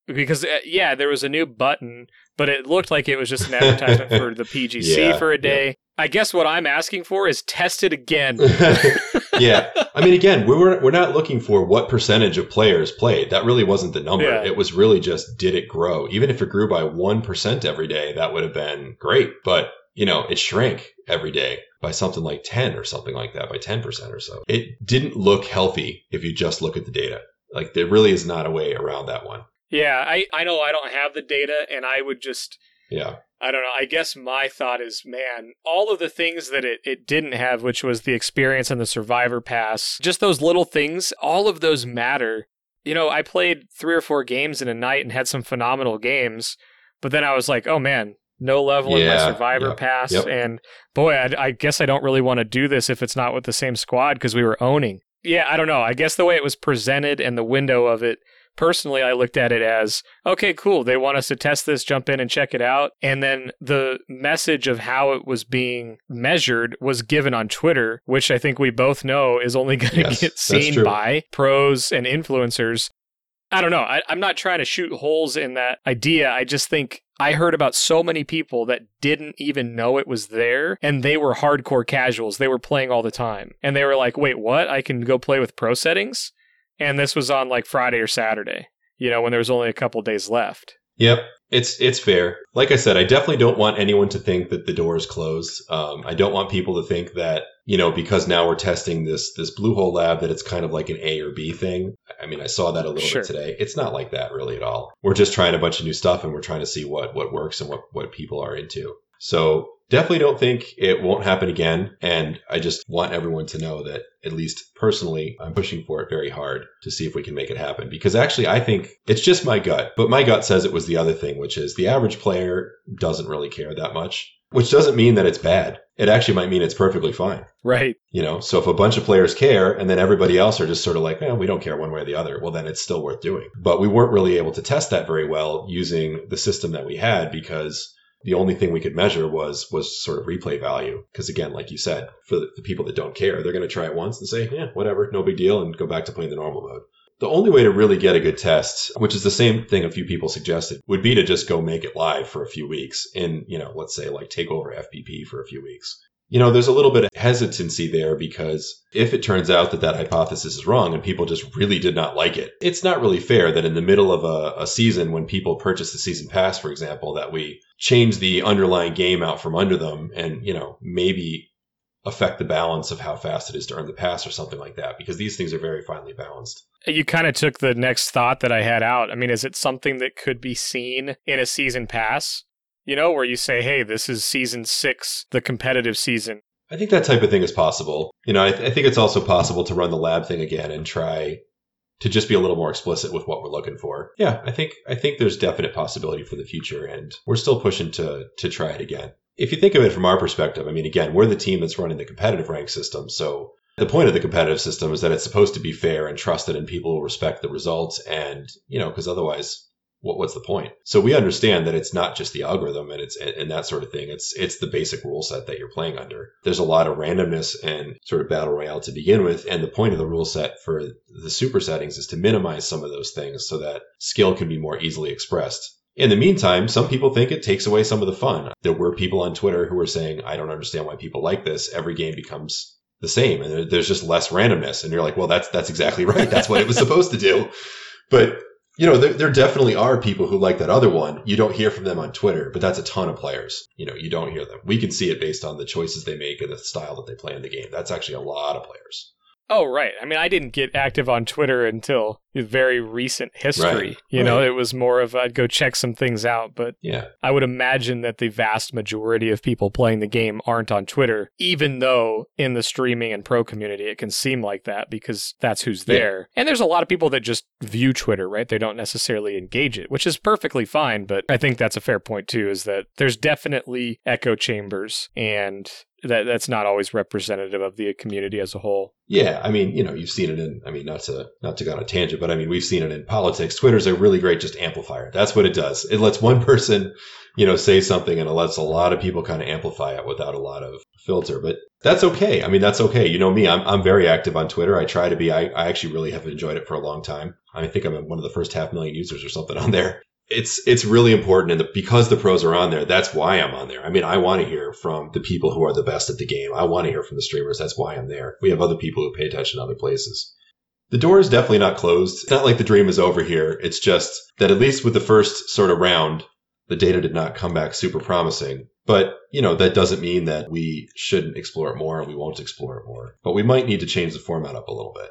because uh, yeah, there was a new button, but it looked like it was just an advertisement for the PGC yeah, for a day. Yeah. I guess what I'm asking for is test it again. yeah, I mean, again, we were we're not looking for what percentage of players played. That really wasn't the number. Yeah. It was really just did it grow. Even if it grew by one percent every day, that would have been great. But you know, it shrank every day by something like 10 or something like that, by 10% or so. It didn't look healthy if you just look at the data. Like there really is not a way around that one. Yeah, I, I know I don't have the data and I would just Yeah. I don't know. I guess my thought is, man, all of the things that it, it didn't have, which was the experience and the survivor pass, just those little things, all of those matter. You know, I played three or four games in a night and had some phenomenal games, but then I was like, oh man, no level yeah, in my survivor yep, pass. Yep. And boy, I, I, guess I don't really want to do this if it's not with the same squad because we were owning. Yeah, I don't know. I guess the way it was presented and the window of it, personally, I looked at it as okay, cool. They want us to test this, jump in and check it out. And then the message of how it was being measured was given on Twitter, which I think we both know is only going to yes, get seen by pros and influencers. I don't know. I, I'm not trying to shoot holes in that idea. I just think I heard about so many people that didn't even know it was there and they were hardcore casuals. They were playing all the time. And they were like, wait, what? I can go play with pro settings? And this was on like Friday or Saturday, you know, when there was only a couple days left. Yep. It's it's fair. Like I said, I definitely don't want anyone to think that the door is closed. Um, I don't want people to think that you know because now we're testing this this Bluehole lab that it's kind of like an A or B thing. I mean, I saw that a little Sure. bit today. It's not like that really at all. We're just trying a bunch of new stuff and we're trying to see what what works and what what people are into. So definitely don't think it won't happen again. And I just want everyone to know that at least personally, I'm pushing for it very hard to see if we can make it happen. Because actually, I think it's just my gut, but my gut says it was the other thing, which is the average player doesn't really care that much, which doesn't mean that it's bad. It actually might mean it's perfectly fine. Right. You know, so if a bunch of players care and then everybody else are just sort of like, eh, we don't care one way or the other, well, then it's still worth doing. But we weren't really able to test that very well using the system that we had because the only thing we could measure was was sort of replay value. Because again, like you said, for the, the people that don't care, they're going to try it once and say, yeah, whatever, no big deal, and go back to playing the normal mode. The only way to really get a good test, which is the same thing a few people suggested, would be to just go make it live for a few weeks in, you know, let's say like take over FPP for a few weeks. You know, there's a little bit of hesitancy there because if it turns out that that hypothesis is wrong and people just really did not like it, it's not really fair that in the middle of a, a season when people purchase the season pass, for example, that we change the underlying game out from under them and, you know, maybe affect the balance of how fast it is to earn the pass or something like that because these things are very finely balanced. You kind of took the next thought that I had out. I mean, is it something that could be seen in a season pass? You know, where you say, hey, this is season six, the competitive season. I think that type of thing is possible. You know, I, th- I think it's also possible to run the lab thing again and try to just be a little more explicit with what we're looking for. Yeah, I think I think there's definite possibility for the future, and we're still pushing to to try it again. If you think of it from our perspective, I mean, again, we're the team that's running the competitive rank system, so the point of the competitive system is that it's supposed to be fair and trusted, and people will respect the results, and you know, because otherwise, what, what's the point? So we understand that it's not just the algorithm and it's and that sort of thing. It's it's the basic rule set that you're playing under. There's a lot of randomness and sort of battle royale to begin with, and the point of the rule set for the super settings is to minimize some of those things so that skill can be more easily expressed. In the meantime, some people think it takes away some of the fun. There were people on Twitter who were saying, "I don't understand why people like this. Every game becomes the same, and there's just less randomness." And you're like, "Well, that's that's exactly right. That's what it was supposed to do." But you know, there, there definitely are people who like that other one. You don't hear from them on Twitter, but that's a ton of players. You know, you don't hear them. We can see it based on the choices they make and the style that they play in the game. That's actually a lot of players. Oh, right. I mean, I didn't get active on Twitter until very recent history. Right, You know, right. it was more of I'd go check some things out, but Yeah. I would imagine that the vast majority of people playing the game aren't on Twitter, even though in the streaming and pro community it can seem like that because that's who's Yeah. there. And there's a lot of people that just view Twitter, right? They don't necessarily engage it, which is perfectly fine. But I think that's a fair point too, is that there's definitely echo chambers and that that's not always representative of the community as a whole. Yeah, I mean, you know, you've seen it in. I mean, not to not to go on a tangent, but I mean, we've seen it in politics. Twitter's a really great just amplifier. That's what it does. It lets one person, you know, say something, and it lets a lot of people kind of amplify it without a lot of filter. But that's okay. I mean, that's okay. You know me, I'm I'm very active on Twitter. I try to be. I, I actually really have enjoyed it for a long time. I think I'm one of the first half million users or something on there. It's it's really important, and the, because the pros are on there, that's why I'm on there. I mean, I want to hear from the people who are the best at the game. I want to hear from the streamers. That's why I'm there. We have other people who pay attention to other places. The door is definitely not closed. It's not like the dream is over here. It's just that at least with the first sort of round, the data did not come back super promising. But, you know, that doesn't mean that we shouldn't explore it more and we won't explore it more. But we might need to change the format up a little bit.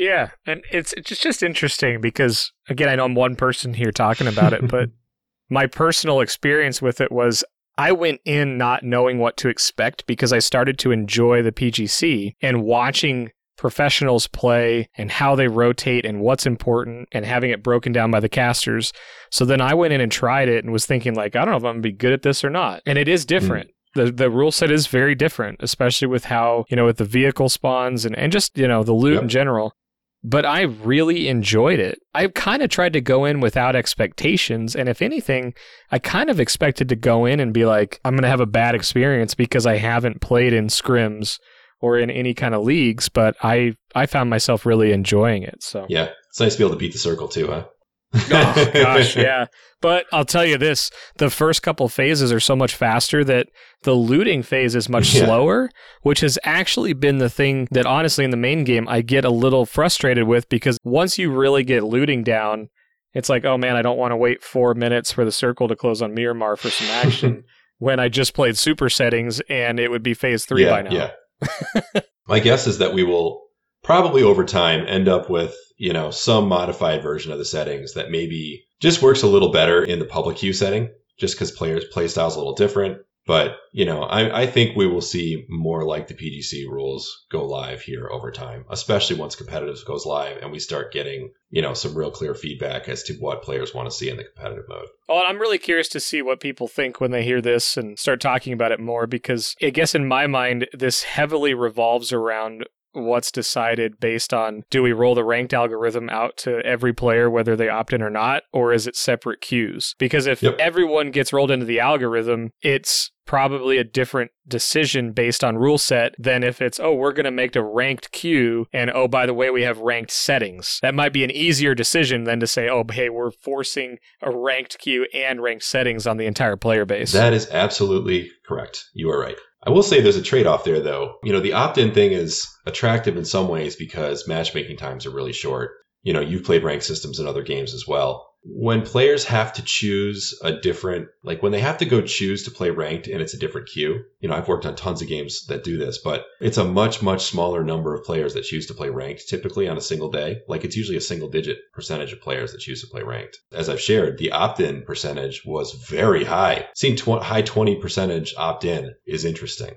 Yeah, and it's it's just interesting because again, I know I'm one person here talking about it, but my personal experience with it was I went in not knowing what to expect because I started to enjoy the PGC and watching professionals play and how they rotate and what's important and having it broken down by the casters. So then I went in and tried it and was thinking like, I don't know if I'm gonna be good at this or not. And it is mm. different. The the rule set is very different, especially with how, you know, with the vehicle spawns and, and just, you know, the loot Yep. in general but I really enjoyed it. I kind of tried to go in without expectations. And if anything, I kind of expected to go in and be like, I'm going to have a bad experience because I haven't played in scrims or in any kind of leagues, but I, I found myself really enjoying it. So, Yeah. It's nice to be able to beat the circle too, huh? oh gosh, yeah. But I'll tell you this the first couple phases are so much faster that the looting phase is much Yeah. slower, which has actually been the thing that honestly in the main game I get a little frustrated with because once you really get looting down, It's like, oh man, I don't want to wait four minutes for the circle to close on Miramar for some action when I just played super settings and it would be phase three yeah, by now. Yeah. My guess is that we will probably over time end up with, you know, some modified version of the settings that maybe just works a little better in the public queue setting, just because players play styles a little different. But, you know, I, I, think we will see more like the PGC rules go live here over time, especially once competitive goes live and we start getting, you know, some real clear feedback as to what players want to see in the competitive mode. Well, I'm really curious to see what people think when they hear this and start talking about it more because I guess in my mind, this heavily revolves around what's decided based on do we roll the ranked algorithm out to every player whether they opt in or not or is it separate queues? Because if yep. everyone gets rolled into the algorithm it's probably a different decision based on rule set than if it's oh we're going to make a ranked queue and oh by the way we have ranked settings. That might be an easier decision than to say oh hey we're forcing a ranked queue and ranked settings on the entire player base. That is absolutely correct. You are right I will say there's a trade off there, though. You know, the opt in thing is attractive in some ways because matchmaking times are really short. You know, you've played ranked systems in other games as well when players have to choose a different like when they have to go choose to play ranked and it's a different queue you know i've worked on tons of games that do this but it's a much much smaller number of players that choose to play ranked typically on a single day. Like it's usually a single digit percentage of players that choose to play ranked. As i've shared the opt-in percentage was very high. Seeing tw- high 20 percentage opt-in is interesting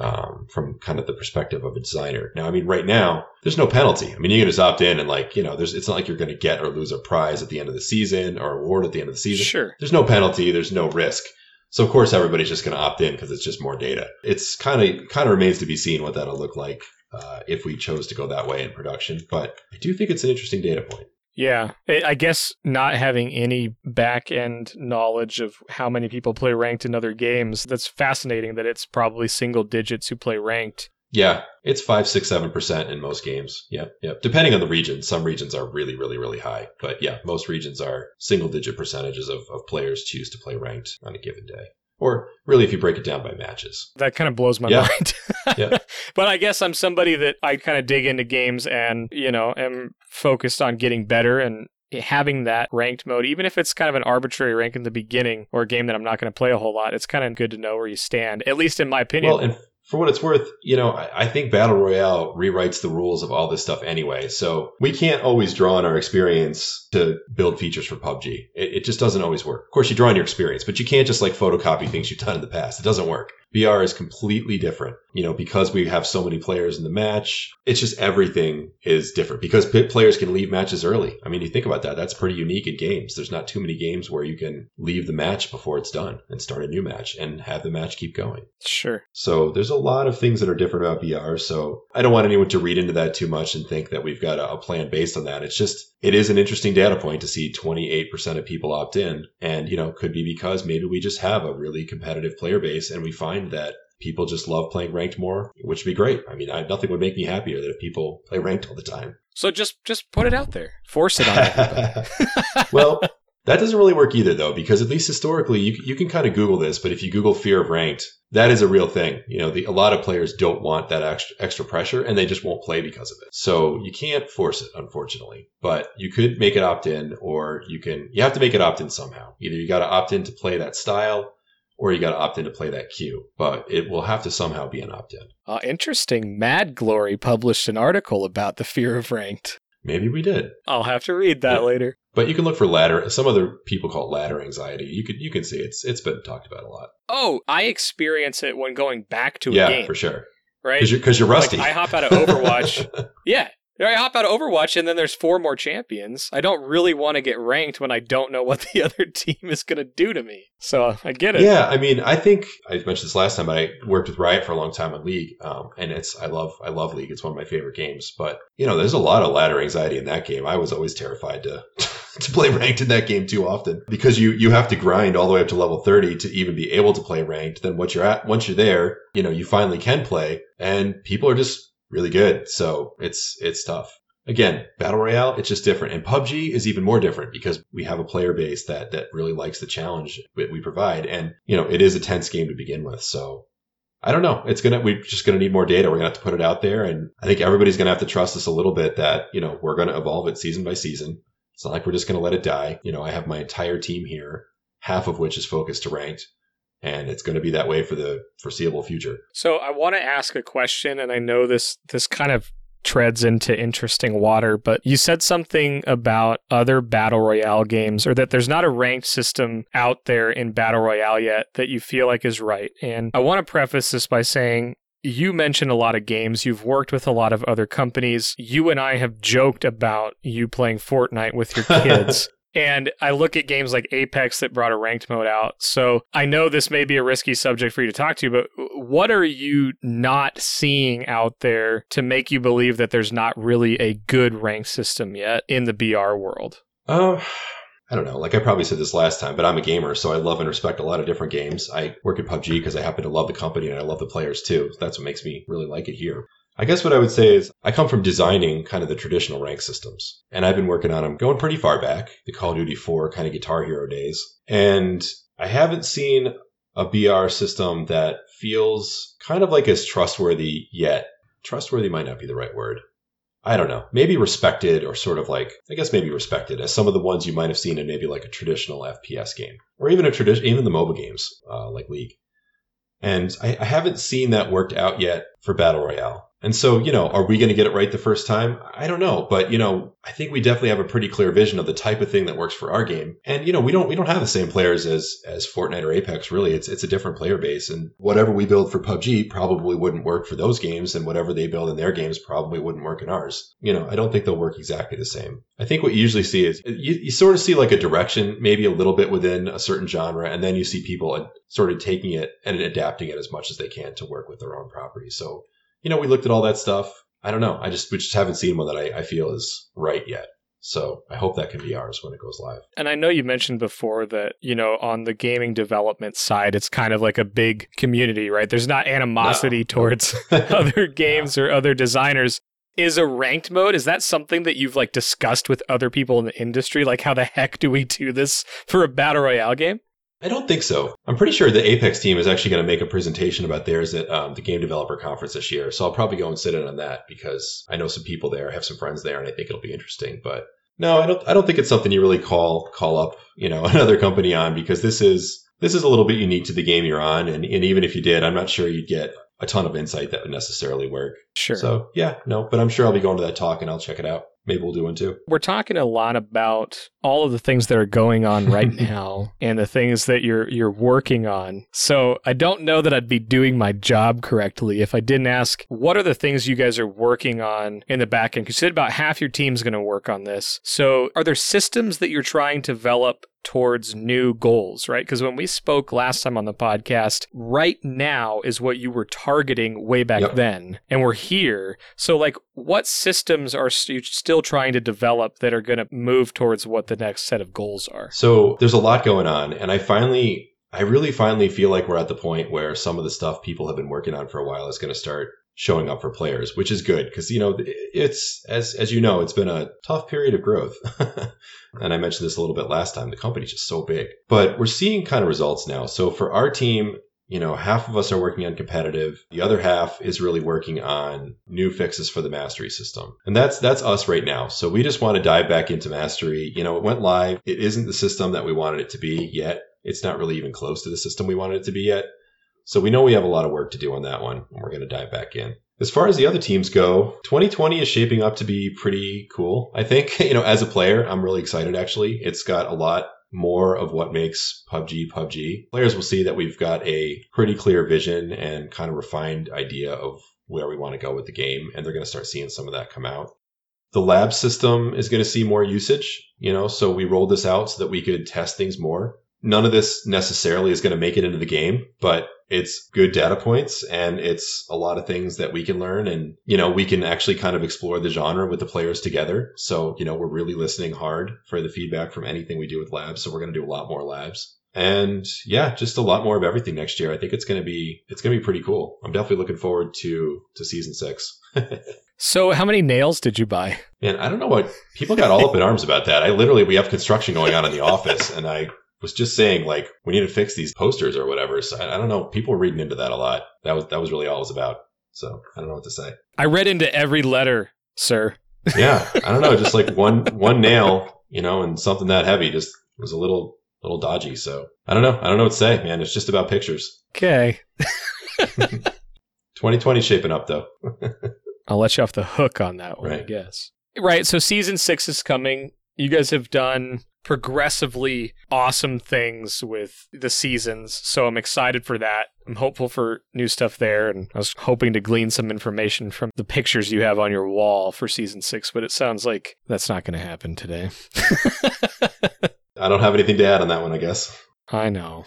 um, from kind of the perspective of a designer. Now, I mean, right now, there's no penalty. I mean, you can just opt in and like, you know, there's, it's not like you're going to get or lose a prize at the end of the season or award at the end of the season. Sure. There's no penalty. There's no risk. So of course everybody's just going to opt in because it's just more data. It's kind of kind of remains to be seen what that'll look like uh, if we chose to go that way in production. But I do think it's an interesting data point. Yeah, I guess not having any back end knowledge of how many people play ranked in other games, that's fascinating that it's probably single digits who play ranked. Yeah, it's five, six, seven percent in most games. Yep, yep. Depending on the region, some regions are really, really, really high. But yeah, most regions are single digit percentages of, of players choose to play ranked on a given day or really if you break it down by matches. That kind of blows my yeah. mind. yeah. But I guess I'm somebody that I kind of dig into games and, you know, am focused on getting better and having that ranked mode, even if it's kind of an arbitrary rank in the beginning or a game that I'm not going to play a whole lot, it's kind of good to know where you stand, at least in my opinion. Well, and for what it's worth, you know, I, I, think Battle Royale rewrites the rules of all this stuff anyway. So we can't always draw on our experience to build features for PUBG. It, it just doesn't always work. Of course, you draw on your experience, but you can't just like photocopy things you've done in the past. It doesn't work. BR is completely different. You know, because we have so many players in the match, it's just everything is different because players can leave matches early. I mean, you think about that. That's pretty unique in games. There's not too many games where you can leave the match before it's done and start a new match and have the match keep going. Sure. So there's a lot of things that are different about BR. So I don't want anyone to read into that too much and think that we've got a, a plan based on that. It's just, it is an interesting data point to see 28% of people opt in. And, you know, could be because maybe we just have a really competitive player base and we find that people just love playing ranked more, which would be great. I mean, I, nothing would make me happier than if people play ranked all the time. So just just put it out there, force it on everybody. well, that doesn't really work either, though, because at least historically, you you can kind of Google this. But if you Google fear of ranked, that is a real thing. You know, the, a lot of players don't want that extra extra pressure, and they just won't play because of it. So you can't force it, unfortunately. But you could make it opt in, or you can. You have to make it opt in somehow. Either you got to opt in to play that style, or you got to opt in to play that queue. But it will have to somehow be an opt in. Uh, interesting. Mad Glory published an article about the fear of ranked. Maybe we did. I'll have to read that yeah. later. But you can look for ladder. Some other people call it ladder anxiety. You could you can see it's it's been talked about a lot. Oh, I experience it when going back to a yeah, game. for sure. Right, because you're, you're, rusty. Like I hop out of Overwatch. yeah, I hop out of Overwatch and then there's four more champions. I don't really want to get ranked when I don't know what the other team is going to do to me. So I get it. Yeah, I mean, I think I mentioned this last time. But I worked with Riot for a long time on League, um, and it's I love I love League. It's one of my favorite games. But you know, there's a lot of ladder anxiety in that game. I was always terrified to to play ranked in that game too often because you you have to grind all the way up to level 30 to even be able to play ranked. Then once you're at once you're there, you know, you finally can play, and people are just really good. So it's it's tough. Again, battle royale, it's just different, and PUBG is even more different because we have a player base that that really likes the challenge that we provide, and you know it is a tense game to begin with. So I don't know. It's gonna we're just gonna need more data. We're gonna have to put it out there, and I think everybody's gonna have to trust us a little bit that you know we're gonna evolve it season by season. It's not like we're just to let it die. You know, I have my entire team here, half of which is focused to ranked, and it's going to be that way for the foreseeable future. So I want to ask a question, and I know this this kind of treads into interesting water, but you said something about other battle royale games or that there's not a ranked system out there in battle royale yet that you feel like is right. And I want to preface this by saying you mentioned a lot of games. You've worked with a lot of other companies. You and I have joked about you playing Fortnite with your kids. And I look at games like Apex that brought a ranked mode out. So I know this may be a risky subject for you to talk to, but what are you not seeing out there to make you believe that there's not really a good rank system yet in the BR world? Uh, I don't know. Like I probably said this last time, but I'm a gamer, so I love and respect a lot of different games. I work at PUBG because I happen to love the company and I love the players too. That's what makes me really like it here. I guess what I would say is I come from designing kind of the traditional rank systems, and I've been working on them going pretty far back, the Call of Duty 4 kind of Guitar Hero days. And I haven't seen a BR system that feels kind of like as trustworthy yet. Trustworthy might not be the right word. I don't know, maybe respected or sort of like, I guess maybe respected as some of the ones you might have seen in maybe like a traditional FPS game or even a tradition, even the mobile games uh, like League. And I, I haven't seen that worked out yet for Battle Royale. And so, you know, are we going to get it right the first time? I don't know, but you know, I think we definitely have a pretty clear vision of the type of thing that works for our game. And you know, we don't we don't have the same players as as Fortnite or Apex. Really, it's it's a different player base, and whatever we build for PUBG probably wouldn't work for those games, and whatever they build in their games probably wouldn't work in ours. You know, I don't think they'll work exactly the same. I think what you usually see is you, you sort of see like a direction, maybe a little bit within a certain genre, and then you see people sort of taking it and adapting it as much as they can to work with their own property. So you know, we looked at all that stuff. I don't know. I just we just haven't seen one that I, I feel is right yet. So I hope that can be ours when it goes live. And I know you mentioned before that, you know, on the gaming development side, it's kind of like a big community, right? There's not animosity no. towards other games or other designers. Is a ranked mode, is that something that you've like discussed with other people in the industry? Like how the heck do we do this for a battle royale game? I don't think so. I'm pretty sure the Apex team is actually going to make a presentation about theirs at um, the Game Developer Conference this year. So I'll probably go and sit in on that because I know some people there, I have some friends there, and I think it'll be interesting. But no, I don't. I don't think it's something you really call call up, you know, another company on because this is this is a little bit unique to the game you're on, and, and even if you did, I'm not sure you'd get a ton of insight that would necessarily work. Sure. So yeah, no, but I'm sure I'll be going to that talk and I'll check it out maybe we'll do one too. We're talking a lot about all of the things that are going on right now and the things that you're you're working on. So I don't know that I'd be doing my job correctly if I didn't ask what are the things you guys are working on in the back end. You said about half your team's going to work on this. So are there systems that you're trying to develop towards new goals, right? Because when we spoke last time on the podcast, right now is what you were targeting way back yep. then, and we're here. So, like, what systems are you still trying to develop that are going to move towards what the next set of goals are? So, there's a lot going on, and I finally. I really finally feel like we're at the point where some of the stuff people have been working on for a while is going to start showing up for players, which is good because you know it's as as you know it's been a tough period of growth. and I mentioned this a little bit last time. The company's just so big, but we're seeing kind of results now. So for our team, you know, half of us are working on competitive. The other half is really working on new fixes for the mastery system. And that's that's us right now. So we just want to dive back into mastery. You know, it went live. It isn't the system that we wanted it to be yet. It's not really even close to the system we wanted it to be yet. So we know we have a lot of work to do on that one, and we're going to dive back in. As far as the other teams go, 2020 is shaping up to be pretty cool. I think, you know, as a player, I'm really excited actually. It's got a lot more of what makes PUBG PUBG. Players will see that we've got a pretty clear vision and kind of refined idea of where we want to go with the game, and they're going to start seeing some of that come out. The lab system is going to see more usage, you know, so we rolled this out so that we could test things more. None of this necessarily is going to make it into the game, but it's good data points and it's a lot of things that we can learn and you know we can actually kind of explore the genre with the players together. So you know we're really listening hard for the feedback from anything we do with labs so we're going to do a lot more labs. And yeah just a lot more of everything next year. I think it's going to be it's going to be pretty cool. I'm definitely looking forward to to season six. So how many nails did you buy? Man i don't know what people got all up in arms about that. I literally we have construction going on in the office and i was just saying like we need to fix these posters or whatever. So I, I, don't know. People were reading into that a lot. That was that was really all it was about. So I don't know what to say. I read into every letter, sir. yeah, I don't know. Just like one one nail you know, and something that heavy just was a little little dodgy. So I don't know. I don't know what to say, man. It's just about pictures. Okay. 2020 shaping up though. I'll let you off the hook on that one, I guess. Right. So season six is coming. You guys have done progressively awesome things with the seasons. So I'm excited for that. I'm hopeful for new stuff there. And I was hoping to glean some information from the pictures you have on your wall for season six, but it sounds like that's not going to happen today. I don't have anything to add on that one, I guess. I know.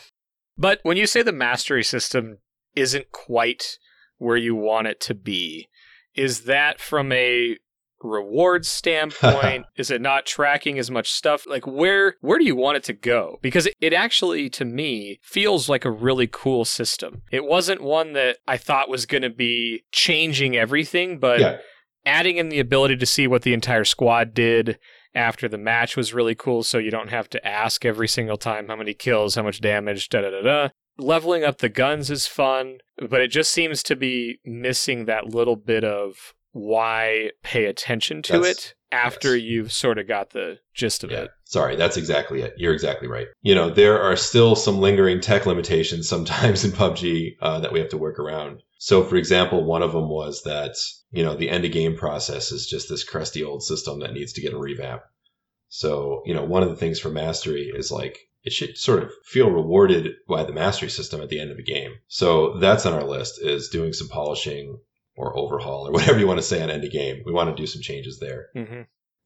But when you say the mastery system isn't quite where you want it to be, is that from a reward standpoint? is it not tracking as much stuff? Like where where do you want it to go? Because it, it actually to me feels like a really cool system. It wasn't one that I thought was going to be changing everything, but yeah. adding in the ability to see what the entire squad did after the match was really cool so you don't have to ask every single time how many kills, how much damage, da da da da. Leveling up the guns is fun, but it just seems to be missing that little bit of why pay attention to That's- it after yes. you've sort of got the gist of Yeah. it. Sorry, that's exactly it. You're exactly right. You know, there are still some lingering tech limitations sometimes in PUBG uh, that we have to work around. So, for example, one of them was that, you know, the end of game process is just this crusty old system that needs to get a revamp. So, you know, one of the things for mastery is like, it should sort of feel rewarded by the mastery system at the end of a game. So that's on our list is doing some polishing or overhaul or whatever you want to say on end of game. We want to do some changes there hmm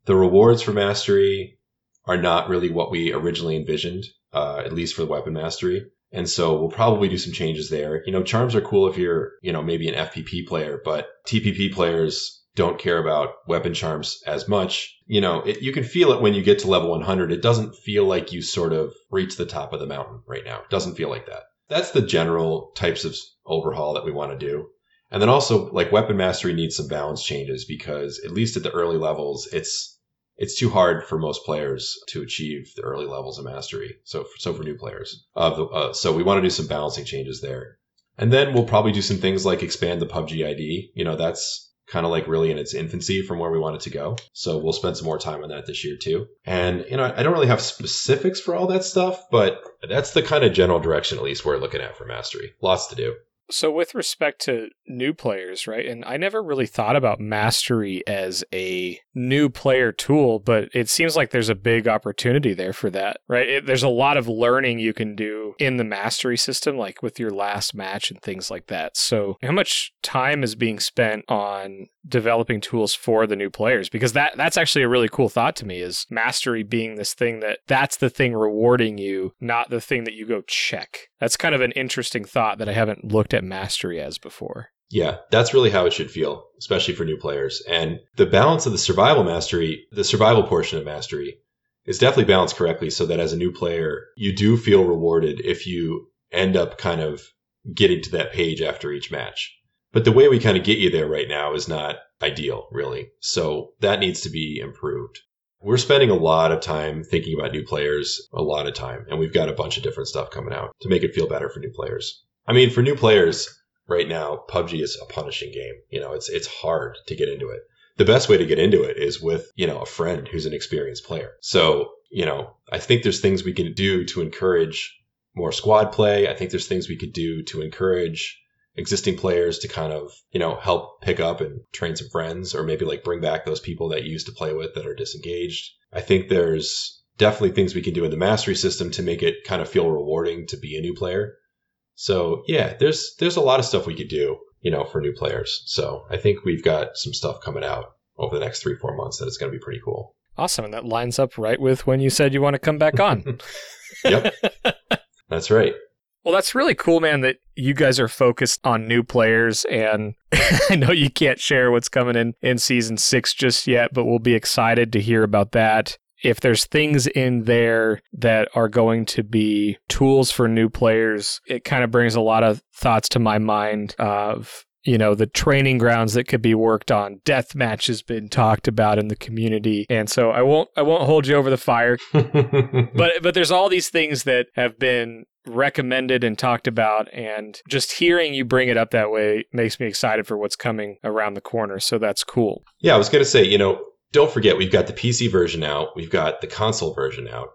the rewards for mastery are not really what we originally envisioned, uh, at least for the weapon mastery. And so we'll probably do some changes there. You know, charms are cool if you're, you know, maybe an FPP player, but TPP players don't care about weapon charms as much. You know, it, you can feel it when you get to level 100. It doesn't feel like you sort of reach the top of the mountain right now. It doesn't feel like that. That's the general types of overhaul that we want to do. And then also, like weapon mastery needs some balance changes because at least at the early levels, it's it's too hard for most players to achieve the early levels of mastery. So, so for new players, uh, the, uh, so we want to do some balancing changes there, and then we'll probably do some things like expand the PUBG ID. You know, that's kind of like really in its infancy from where we want it to go. So we'll spend some more time on that this year too. And you know, I don't really have specifics for all that stuff, but that's the kind of general direction at least we're looking at for mastery. Lots to do. So, with respect to new players, right? And I never really thought about mastery as a new player tool, but it seems like there's a big opportunity there for that, right? It, there's a lot of learning you can do in the mastery system, like with your last match and things like that. So, how much time is being spent on developing tools for the new players? Because that that's actually a really cool thought to me is mastery being this thing that that's the thing rewarding you, not the thing that you go check. That's kind of an interesting thought that I haven't looked at mastery as before. Yeah, that's really how it should feel, especially for new players. And the balance of the survival mastery, the survival portion of mastery, is definitely balanced correctly so that as a new player, you do feel rewarded if you end up kind of getting to that page after each match. But the way we kind of get you there right now is not ideal, really. So that needs to be improved. We're spending a lot of time thinking about new players, a lot of time, and we've got a bunch of different stuff coming out to make it feel better for new players. I mean, for new players, right now, PUBG is a punishing game. You know, it's it's hard to get into it. The best way to get into it is with, you know, a friend who's an experienced player. So, you know, I think there's things we can do to encourage more squad play. I think there's things we could do to encourage existing players to kind of, you know, help pick up and train some friends or maybe like bring back those people that used to play with that are disengaged. I think there's definitely things we can do in the mastery system to make it kind of feel rewarding to be a new player. So yeah, there's there's a lot of stuff we could do, you know, for new players. So I think we've got some stuff coming out over the next three, four months that is going to be pretty cool. Awesome. And that lines up right with when you said you want to come back on. Yep. That's right. Well, that's really cool, man, that you guys are focused on new players. And I know you can't share what's coming in in season six just yet, but we'll be excited to hear about that. If there's things in there that are going to be tools for new players, it kind of brings a lot of thoughts to my mind of you know the training grounds that could be worked on deathmatch has been talked about in the community and so i won't i won't hold you over the fire. But but there's all these things that have been recommended and talked about and just hearing you bring it up that way makes me excited for what's coming around the corner so that's cool. Yeah, I was going to say, you know, don't forget, we've got the PC version out, we've got the console version out,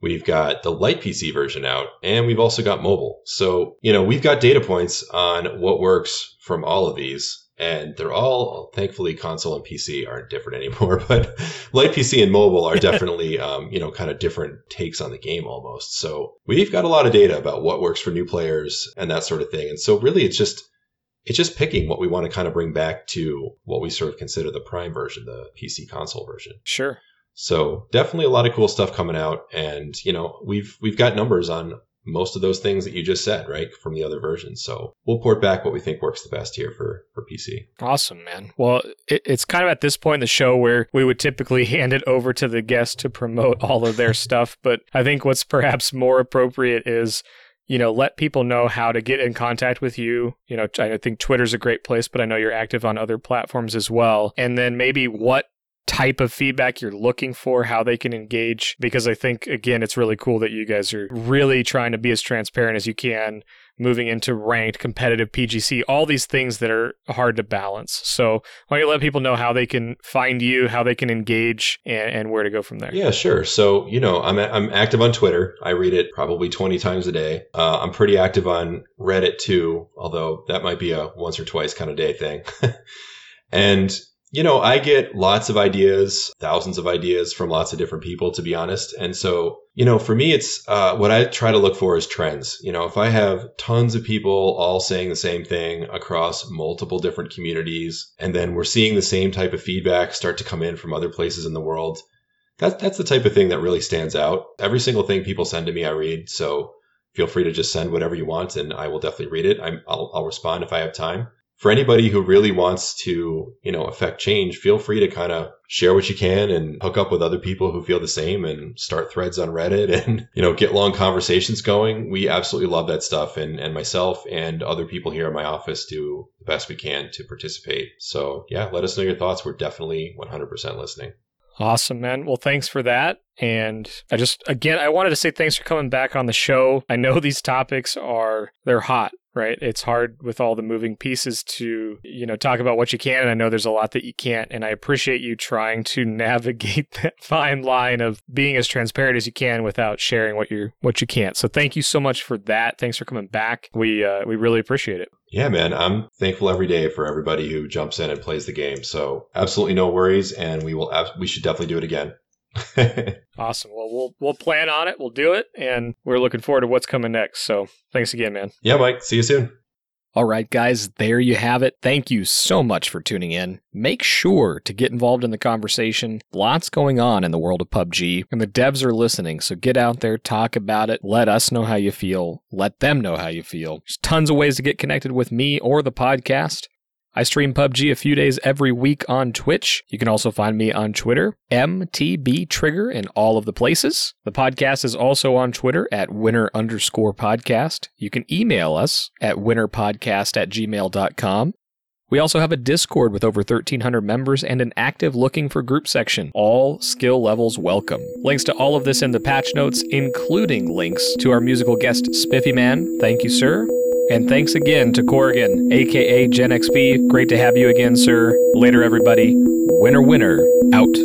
we've got the light PC version out, and we've also got mobile. So, you know, we've got data points on what works from all of these. And they're all, thankfully, console and PC aren't different anymore. But light PC and mobile are definitely, um, you know, kind of different takes on the game almost. So we've got a lot of data about what works for new players and that sort of thing. And so really, it's just it's just picking what we want to kind of bring back to what we sort of consider the prime version, the PC console version. Sure. So definitely a lot of cool stuff coming out, and you know we've we've got numbers on most of those things that you just said, right, from the other versions. So we'll port back what we think works the best here for for PC. Awesome, man. Well, it, it's kind of at this point in the show where we would typically hand it over to the guest to promote all of their stuff, but I think what's perhaps more appropriate is you know, let people know how to get in contact with you. You know, I think Twitter's a great place, but I know you're active on other platforms as well. And then maybe what type of feedback you're looking for, how they can engage. Because I think, again, it's really cool that you guys are really trying to be as transparent as you can moving into ranked competitive PGC, all these things that are hard to balance. So why don't you let people know how they can find you, how they can engage, and, and where to go from there? Yeah, sure. So you know, I'm I'm active on Twitter. I read it probably 20 times a day. Uh, I'm pretty active on Reddit too, although that might be a once or twice kind of day thing. and you know, I get lots of ideas, thousands of ideas from lots of different people, to be honest. And so, you know, for me, it's uh, what I try to look for is trends. You know, if I have tons of people all saying the same thing across multiple different communities, and then we're seeing the same type of feedback start to come in from other places in the world, that's that's the type of thing that really stands out. Every single thing people send to me, I read. So feel free to just send whatever you want, and I will definitely read it. i will I'll respond if I have time for anybody who really wants to, you know, affect change, feel free to kind of share what you can and hook up with other people who feel the same and start threads on Reddit and, you know, get long conversations going. We absolutely love that stuff. And, and myself and other people here in my office do the best we can to participate. So yeah, let us know your thoughts. We're definitely 100% listening. Awesome, man. Well, thanks for that. And I just, again, I wanted to say thanks for coming back on the show. I know these topics are, they're hot right? It's hard with all the moving pieces to, you know, talk about what you can. And I know there's a lot that you can't. And I appreciate you trying to navigate that fine line of being as transparent as you can without sharing what you what you can't. So thank you so much for that. Thanks for coming back. We uh, we really appreciate it. Yeah, man. I'm thankful every day for everybody who jumps in and plays the game. So absolutely no worries. And we will, we should definitely do it again. awesome. Well, we'll we'll plan on it. We'll do it, and we're looking forward to what's coming next. So, thanks again, man. Yeah, Mike. See you soon. All right, guys, there you have it. Thank you so much for tuning in. Make sure to get involved in the conversation. Lots going on in the world of PUBG, and the devs are listening. So get out there, talk about it. Let us know how you feel. Let them know how you feel. There's tons of ways to get connected with me or the podcast. I stream PUBG a few days every week on Twitch. You can also find me on Twitter, MTB Trigger, in all of the places. The podcast is also on Twitter at winner underscore podcast. You can email us at winnerpodcast at gmail.com. We also have a Discord with over 1,300 members and an active looking for group section. All skill levels welcome. Links to all of this in the patch notes, including links to our musical guest, Spiffy Man. Thank you, sir. And thanks again to Corrigan, aka genexp. Great to have you again, sir. Later, everybody. Winner, winner, out.